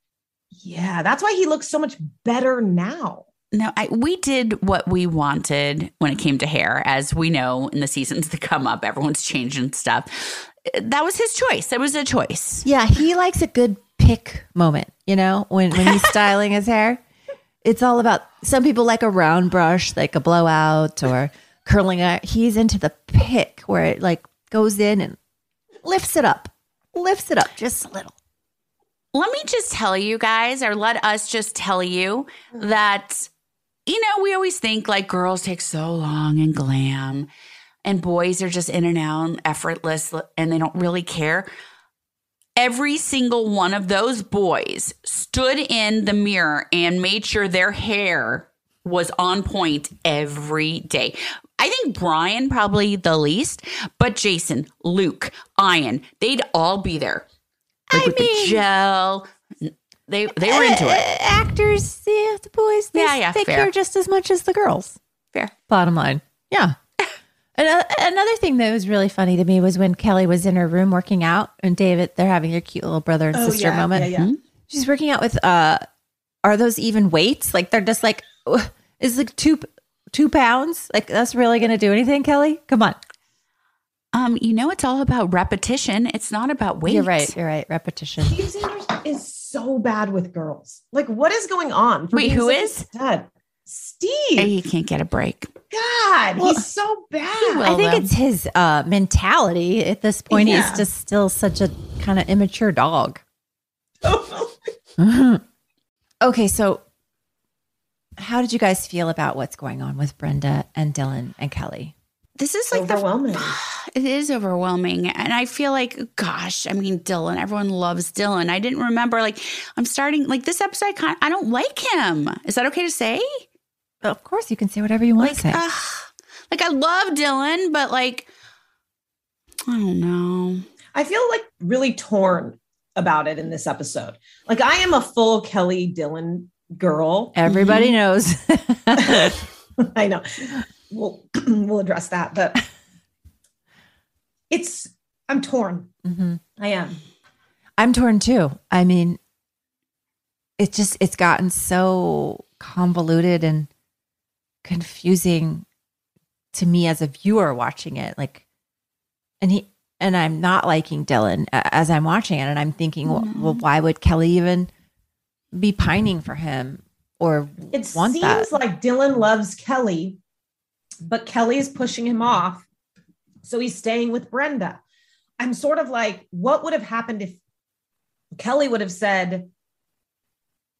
yeah, that's why he looks so much better now. No, I, we did what we wanted when it came to hair. As we know, in the seasons that come up, everyone's changing stuff. That was his choice. That was a choice. Yeah, he likes a good pick moment, you know, when, when he's styling his hair. It's all about some people like a round brush, like a blowout or curling it. He's into the pick where it like goes in and lifts it up, lifts it up just a little. Let me just tell you guys, or let us just tell you that, you know, we always think like girls take so long and glam, and boys are just in and out, and effortless, and they don't really care. Every single one of those boys stood in the mirror and made sure their hair was on point every day. I think Brian probably the least, but Jason, Luke, Ian, they'd all be there. Like I with the mean- gel. They they were into Uh, it. actors, yeah, the boys, they, Yeah, yeah, they fair. care just as much as the girls. Fair. Bottom line. Yeah. And uh, another thing that was really funny to me was when Kelly was in her room working out and David, they're having their cute little brother and Oh, sister yeah, moment. yeah, yeah. She's working out with, uh, are those even weights? Like they're just like, is like two, two pounds? Like that's really going to do anything, Kelly? Come on. Um, you know, it's all about repetition. It's not about weight. You're right. You're right. Repetition. Steve Sanders is so bad with girls. Like, what is going on? for Wait, who is? who such a is? stud? Steve. He can't get a break. God, Well, he's so bad. I think though. it's his uh, mentality at this point. Yeah. He's just still such a kind of immature dog. Okay, so how did you guys feel about what's going on with Brenda and Dylan and Kelly? This is like overwhelming. the it is overwhelming. And I feel like, gosh, I mean, Dylan, everyone loves Dylan. I didn't remember, like, I'm starting, like, this episode, I, kind I don't like him. Is that okay to say? Of course, you can say whatever you want Like, to say. ugh. like, I love Dylan, but like, I don't know. I feel like really torn about it in this episode. Like I am a full Kelly Dylan girl. Everybody knows. I know. We'll we'll address that, but it's I'm torn. Mhm. I am. I'm torn too. I mean, it's just it's gotten so convoluted and confusing to me as a viewer watching it. Like, and he and I'm not liking Dylan as I'm watching it, and I'm thinking, well, well why would Kelly even be pining for him or It seems that? like Dylan loves Kelly, but Kelly is pushing him off. So he's staying with Brenda. I'm sort of like, what would have happened if Kelly would have said,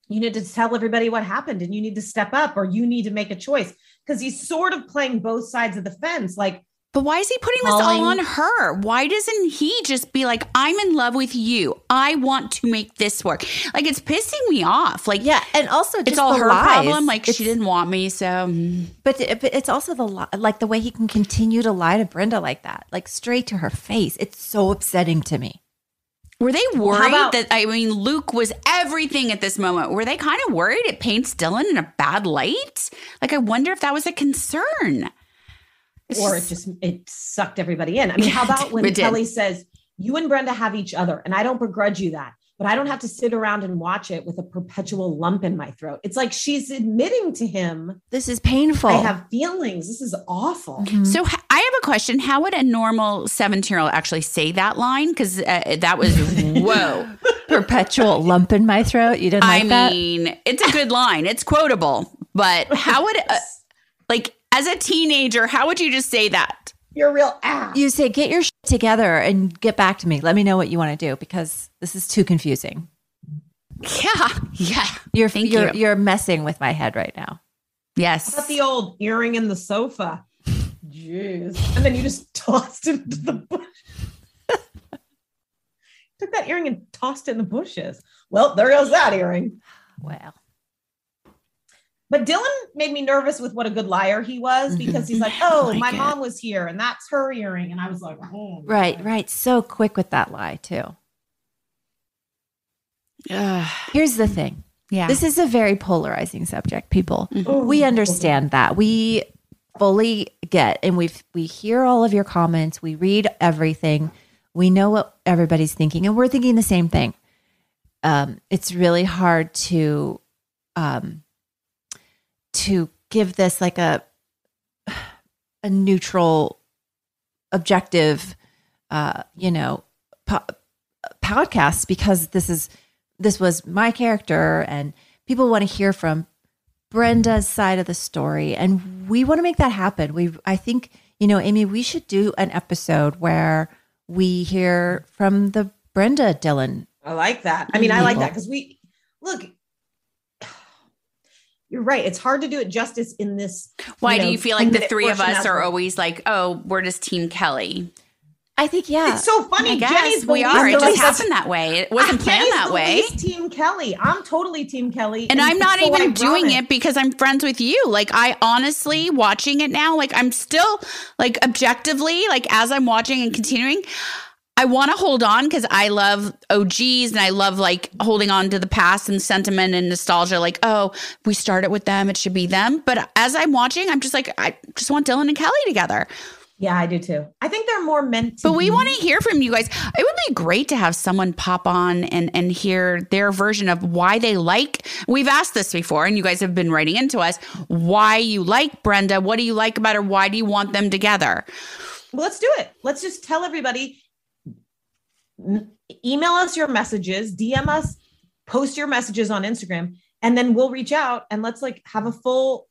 you need to tell everybody what happened and you need to step up or you need to make a choice? Because he's sort of playing both sides of the fence. Like, But why is he putting this all on her? Why doesn't he just be like, I'm in love with you. I want to make this work? Like, it's pissing me off. Like, yeah, and also just it's all the her lies. problem. Like, It's- she didn't want me. So, mm. But, but it's also the li- like the way he can continue to lie to Brenda like that, like straight to her face. It's so upsetting to me. were they worried about- that, I mean, Luke was everything at this moment? Were they kind of worried it paints Dylan in a bad light? Like, I wonder if that was a concern. It's or it just it sucked everybody in. I mean, how about when Kelly says, You and Brenda have each other, and I don't begrudge you that, but I don't have to sit around and watch it with a perpetual lump in my throat. It's like she's admitting to him, This is painful. I have feelings. This is awful. So I have a question. How would a normal 17 year old actually say that line? Because uh, that was, whoa. perpetual lump in my throat. You didn't I like that? mean, it's a good line. It's quotable. But how would, uh, like, as a teenager, how would you just say that? You're a real ass. You say, get your shit together and get back to me. Let me know what you want to do because this is too confusing. Yeah. Yeah. You're Thank you're you. you're messing with my head right now. Yes. How about the old earring in the sofa? Jeez. And then you just tossed it into the bush. Took that earring and tossed it in the bushes. Well, there goes that earring. Well, But Dylan made me nervous with what a good liar he was because he's like, oh, Like my it. mom was here and that's her earring. And I was like, oh. right, right. So quick with that lie, too. Ugh. Here's the thing yeah. this is a very polarizing subject, people. Oh. We understand that. We fully get and we we hear all of your comments, we read everything. We know what everybody's thinking and we're thinking the same thing. Um it's really hard to um to give this like a a neutral objective uh you know po- podcast because this is this was my character and people want to hear from Brenda's side of the story and we want to make that happen. We I think, you know, Amy, we should do an episode where we hear from the Brenda Dylan. I like that. I mean, I like that because we look. You're right. It's hard to do it justice in this. Why know, do you feel like the three of us are always like, oh, we're just Team Kelly? I think yeah. It's so funny. I guess Jennie's we the are. It just happened that way. It wasn't planned that way. Team Kelly. I'm totally Team Kelly, And I'm not so even doing it because I'm friends with you. Like I honestly watching it now, like I'm still like objectively, like as I'm watching and continuing, I want to hold on because I love OGs and I love like holding on to the past and sentiment and nostalgia. Like, oh, we started with them, it should be them. But as I'm watching, I'm just like, I just want Dylan and Kelly together. Yeah, I do too. I think they're more meant to. But we want to hear from you guys. It would be great to have someone pop on and and hear their version of why they like. We've asked this before, and you guys have been writing into us why you like Brenda. What do you like about her? Why do you want them together? Well, let's do it. Let's just tell everybody. N- Email us your messages, DM us, post your messages on Instagram, and then we'll reach out and let's like have a full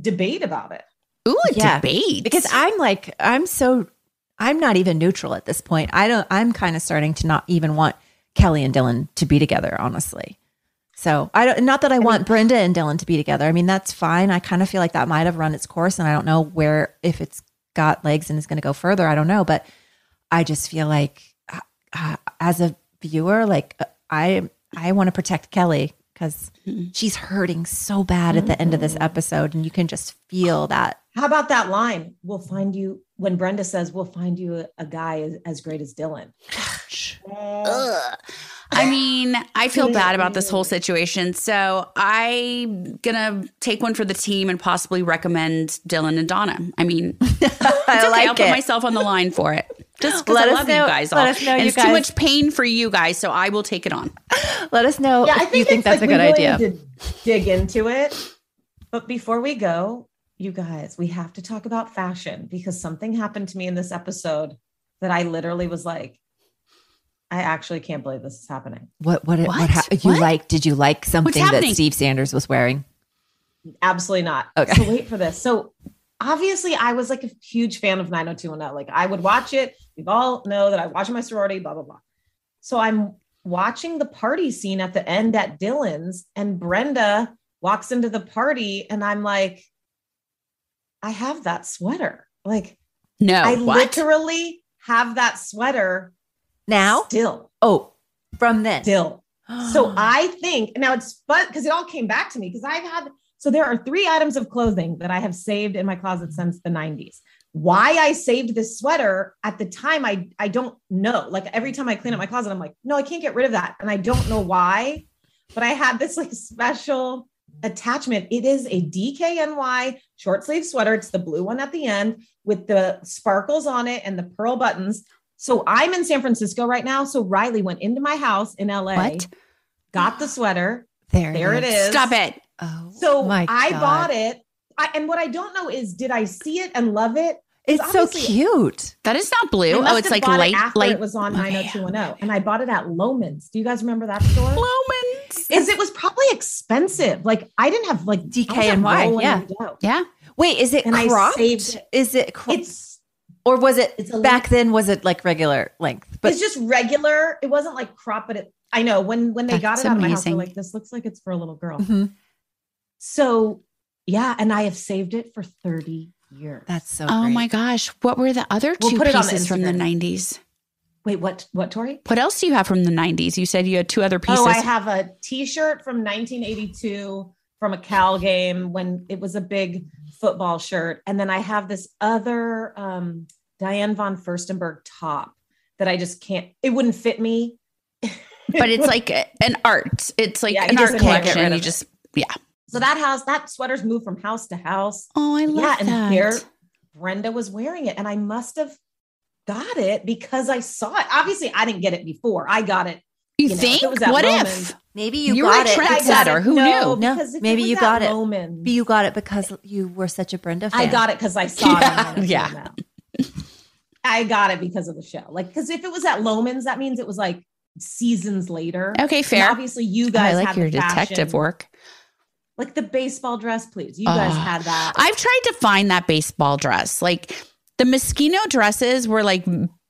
debate about it. Ooh, a Yeah, debate. because I'm like I'm so I'm not even neutral at this point. I don't I'm kind of starting to not even want Kelly and Dylan to be together, honestly. So I don't not that I, want Brenda and Dylan to be together. I mean, that's fine. I kind of feel like that might have run its course and I don't know where if it's got legs and is going to go further. I don't know, but I just feel like uh, as a viewer, like uh, I I want to protect Kelly because she's hurting so bad at the end of this episode, and you can just feel that. How about that line? We'll find you when Brenda says we'll find you a, a guy as, as great as Dylan. I mean, I feel bad about this whole situation. So I'm gonna take one for the team and possibly recommend Dylan and Donna. I mean, it's I okay. like I'll put myself on the line for it. Just Let I us love know- you guys all. let us know, and you it's too much pain for you guys, so I will take it on. Let us know Yeah, I think you think it's that's like a good we really idea. need to dig into it. But before we go, you guys, we have to talk about fashion because something happened to me in this episode that I literally was like, I actually can't believe this is happening. What what what, What? hap- you like? Did you like something that? Steve Sanders was wearing? Absolutely not. Okay. So wait for this. So obviously, I was like a huge fan of 90210. Like I would watch it. We've all know that I watch my sorority, blah, blah, blah. So I'm watching the party scene at the end at Dylan's, and Brenda walks into the party, and I'm like, I have that sweater. Like No, I what? literally have that sweater Now? still, Oh, from then. still. So I think now it's fun because it all came back to me because I've had so there are three items of clothing that I have saved in my closet since the 90s. Why I saved this sweater at the time, I I don't know. Like every time I clean up my closet, I'm like, no, I can't get rid of that. And I don't know why, but I had this like special attachment. It is a DKNY short sleeve sweater. It's the blue one at the end with the sparkles on it and the pearl buttons. So I'm in San Francisco right now. So Riley went into my house in LA, What? got the sweater. there, There it is. Stop it. Oh, So my I God. bought it. I, and what I don't know is, did I see it and love it? It's so cute. That is not blue. Oh, it's like light, it after light. it was on okay. 90210, and I bought it at Loehmann's. Do you guys remember that store? Loehmann's. Because it was probably expensive. Like I didn't have like DKNY, I was, like, rolling yeah. Yeah. Wait, is it And I cropped? saved it. Is it cro- It's or was it it's a back then? Was it like regular length? But it's just regular. It wasn't like crop, but it. I know when when they got That's it out of my house, they're like, "This looks like it's for a little girl." Mhm. So yeah, and I have saved it for 30 years. That's so. Oh great. my gosh. What were the other We'll two put it on the pieces from the 90s? Wait, what what Tori? What else do you have from the 90s? You said you had two other pieces. Oh, I have a t-shirt from 1982 from a Cal game when it was a big football shirt. And then I have this other um, Diane von Furstenberg top that I just can't, it wouldn't fit me. but it's like an art. It's like Yeah, an art just can't get collection. rid You just, yeah. So that house, that sweater's moved from house to house. Oh, I love yeah, and that. there Brenda was wearing it, and I must have got it because I saw it. Obviously, I didn't get it before. I got it. you you know, if think? it was what Loehmann's- if? Maybe you You were got a it. trend- I because- got Trendsetter, who no, knew? No, maybe you got it. Loehmann's, But you got it because you were such a Brenda fan. I got it because I saw it. Yeah, on my yeah. I got it because of the show. Like, because if it was at Loehmann's, that means it was like seasons later. Okay, And fair. obviously, you Oh, guys I like had your the detective fashion. work. Like the baseball dress, please. You guys Oh, had that. I've tried to find that baseball dress. Like the Moschino dresses were like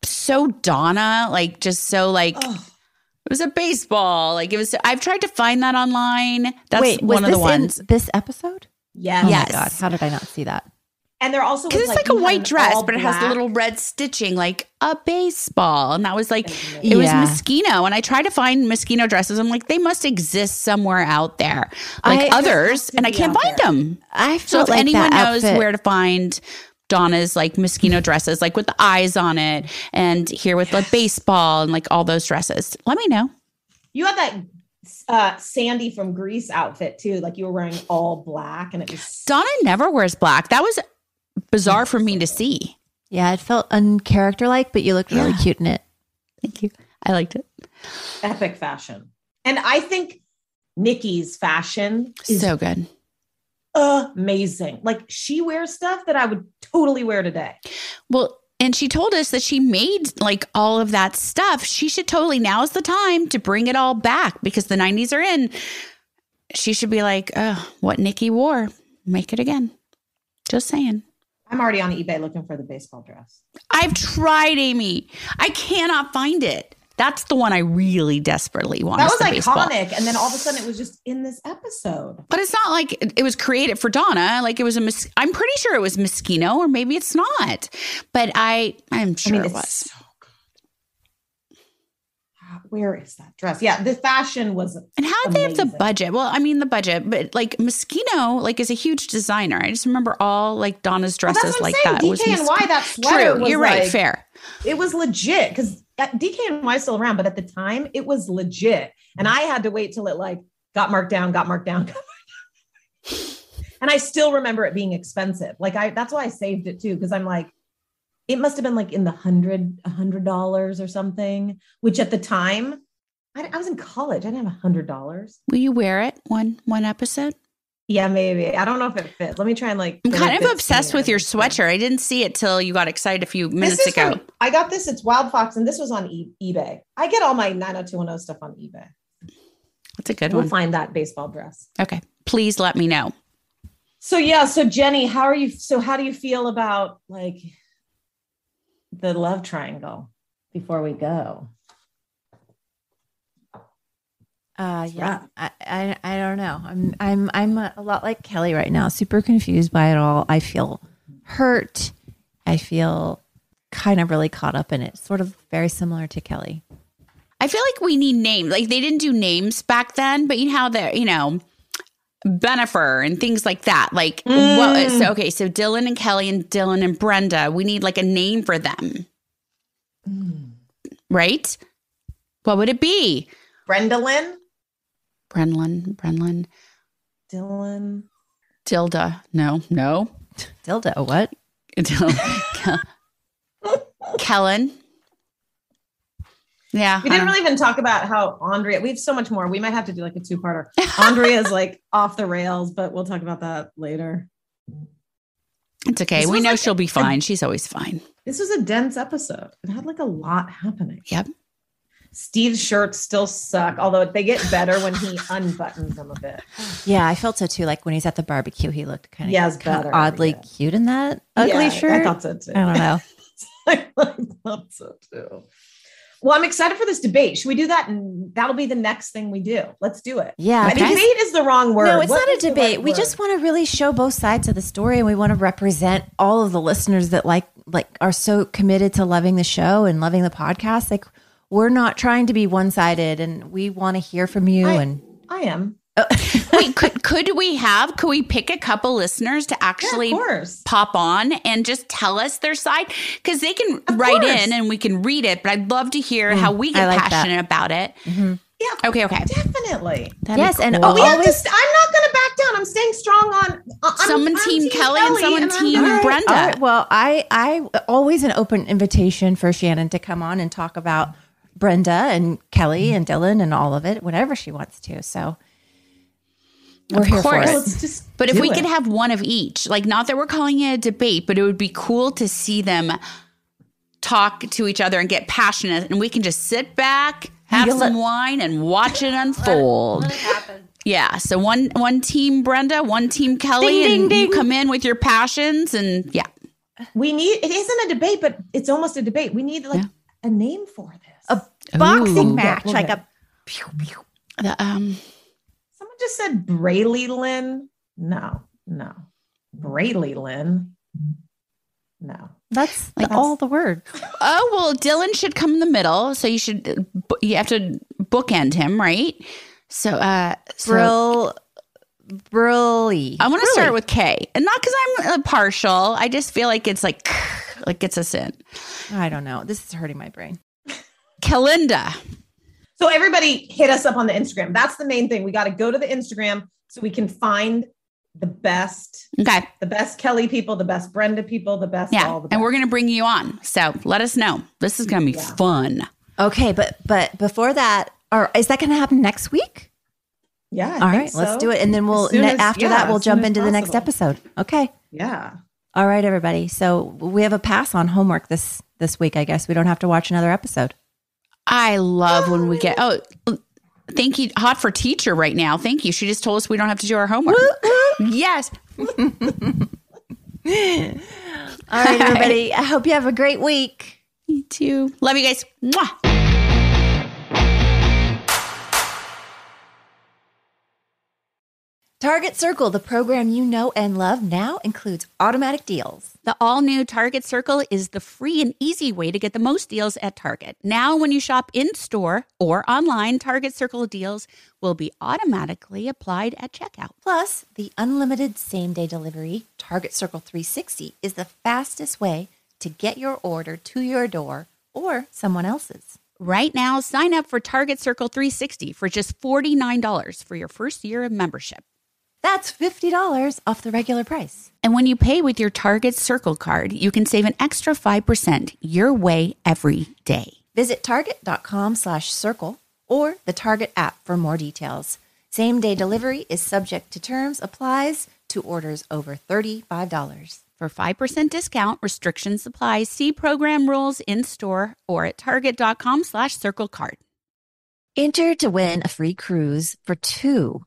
so Donna, like just so like Ugh. it was a baseball. Like it was. I've tried to find that online. That's Wait, was one of the ones. in this episode? yes. Oh Yes. my god, how did I not see that? And they're also Because it's like, you a white dress, but it has the little red stitching, like a baseball. And that was like, it was Yeah. Moschino. And I tried to find Moschino dresses. I'm like, they must exist somewhere out there, like I- others, and I can't find there. them. I feel So if like anyone that knows outfit- where to find Donna's like Moschino dresses, like with the eyes on it, and here with the baseball and like all those dresses, let me know. You had that uh, Sandy from Grease outfit too. Like you were wearing all black, and it was Donna never wears black. That was bizarre for me to see. Yeah, it felt uncharacter like, but you looked really Yeah. cute in it. Thank you. I liked it. epic fashion. And I think Nikki's fashion is So good. amazing. Like she wears stuff that I would totally wear today. Well, and she told us that she made like all of that stuff. She should totally now is the time to bring it all back because the 90s are in. She should be like, oh, what Nikki wore, make it again. Just saying. I'm already on eBay looking for the baseball dress. I've tried, Amy. I cannot find it. That's the one I really desperately want. That was iconic. baseball. And then all of a sudden it was just in this episode. But it's not like it- was created for Donna. Like it was a mis- I'm pretty sure it was Moschino, or maybe it's not. But I, I'm sure I mean, it was. so Where is that dress? Yeah, the fashion was And how did they have the budget? Well, I mean the budget, but like Moschino, like is a huge designer. I just remember all like Donna's Well, dresses what like saying. that. was DKNY, Moschino. that sweater True, was you're right. like- Fair. it was legit because DKNY is still around, but at the time it was legit. And I had to wait till it like got marked down, got marked down, got marked down. and I still remember it being expensive. Like I that's why I saved it too, because I'm like, it must have been like in the hundred, a hundred dollars or something, which at the time I, I was in college. I didn't have a hundred dollars. Will you wear it one one episode? Yeah, maybe. I don't know if it fits. Let me try and like. I'm kind of obsessed with your sweater I didn't see it till you got excited a few minutes ago. from- I got this. It's Wild Fox, and this was on e- eBay. I get all my 90210 stuff on eBay. That's a good one. we'll one. find that baseball dress. Okay, please let me know. So yeah, so Jennie, how are you? So how do you feel about like the love triangle before we go? Uh, yeah, I, I, I don't know. I'm, I'm, I'm a, a lot like Kelly right now. Super confused by it all. I feel hurt. I feel kind of really caught up in it. Sort of very similar to Kelly. I feel like we need names. Like they didn't do names back then, but you know how they're, you know, Bennifer and things like that. Like, what, mm. so, okay, so Dylan and Kelly and Dylan and Brenda, we need like a name for them, mm. right? What would it be? Brenda Lynn, Brenlin, Brenlin, Dylan. Dilda. No, no. Dildo, what? Kellen. Yeah. We didn't really even talk about how Andrea. We have so much more. We might have to do like a two-parter. Andrea is like off the rails, but we'll talk about that later. It's okay. This We know like she'll be a- fine. She's always fine. This was a dense episode. It had like a lot happening. Yep. Steve's shirts still suck, although they get better when he unbuttons them a bit. Yeah, I felt so too. Like when he's at the barbecue, he looked kind of Yeah, it's better, oddly yeah. cute in that ugly Yeah, shirt. I thought so too. I don't know. I thought so too. Well, I'm excited for this debate. Should we do that? And that'll be the next thing we do. Let's do it. Yeah, I mean, debate is the wrong word. No, it's What not a debate. right we word? just want to really show both sides of the story and we want to represent all of the listeners that like like are so committed to loving the show and loving the podcast. Like we're not trying to be one-sided and we want to hear from you I- and I am. Wait, could could we have? Could we pick a couple listeners to actually yeah, pop on and just tell us their side? Because they can write course. in and we can read it. But I'd love to hear mm, how we get like that. passionate about it. Mm-hmm. Yeah. Okay, okay. Definitely. That'd be Yes, and cool. oh, We have to always I'm not going to back down. I'm staying strong on. on Someone on team Kelly and someone I'm team gonna- Brenda. All right, well, I I always an open invitation for Shannon to come on and talk about Brenda and Kelly and Dylan and all of it, whatever she wants to. So we're Of here course. for it. Let's just But if we it. could have one of each, like not that we're calling it a debate, but it would be cool to see them talk to each other and get passionate, and we can just sit back, have You'll some let- wine, and watch it unfold. Yeah. So one one team Brenda, one team Kelly, Ding, and ding, you come in with your passions, and yeah, we need it isn't a debate, but it's almost a debate. We need like Yeah. a name for this. A boxing Ooh. match, like get- a pew, pew. the, um, Someone just said Brayley Lynn. No, no. Brayley Lynn. No. That's Like- all the word. oh well, Dylan should come in the middle, so you should you have to bookend him, right? So, uh, so Brill, brilly. I want to start with K, and not because I'm uh, partial. I just feel like it's like like gets us in. I don't know. This is hurting my brain. Kalinda. So everybody hit us up on the Instagram. That's the main thing. We got to go to the Instagram so we can find the best, Okay. the best Kelly people, the best Brenda people, the best Yeah. all the And we're going to bring you on. So let us know. This is going to be Yeah. fun. Okay, but but before that, or is that going to happen next week? yeah. I All think right, let's do it, and then we'll As ne- as- after yeah, that we'll jump as into the next episode. Okay. Yeah. All right, everybody. So we have a pass on homework this this week. I guess we don't have to watch another episode. I love when we get, oh, thank you. Hot for teacher right now. Thank you. She just told us we don't have to do our homework. yes. All right, everybody. I hope you have a great week. Me too. Love you guys. Mwah. Target Circle, the program you know and love, now includes automatic deals. The all new Target Circle is the free and easy way to get the most deals at Target. Now, when you shop in store or online, Target Circle deals will be automatically applied at checkout. Plus, the unlimited same day delivery, Target Circle 360, is the fastest way to get your order to your door or someone else's. Right now, sign up for Target Circle 360 for just $49 for your first year of membership. That's $50 off the regular price. And when you pay with your Target Circle card, you can save an extra 5% your way every day. Visit target.com slash circle or the Target app for more details. Same day delivery is subject to terms, applies to orders over $35. For 5% discount, restrictions apply. See program rules in store or at target.com slash circle card. Enter to win a free cruise for two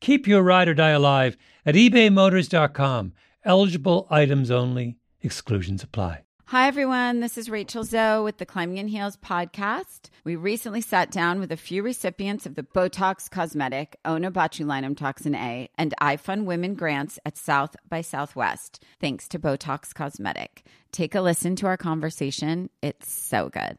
Keep your ride or die alive at ebaymotors.com. Eligible items only, exclusions apply. Hi, everyone. This is Rachel Zoe with the Climbing in Heels podcast. We recently sat down with a few recipients of the Botox Cosmetic, Onabotulinum Toxin A, and iFund Women grants at South by Southwest, thanks to Botox Cosmetic. Take a listen to our conversation. It's so good.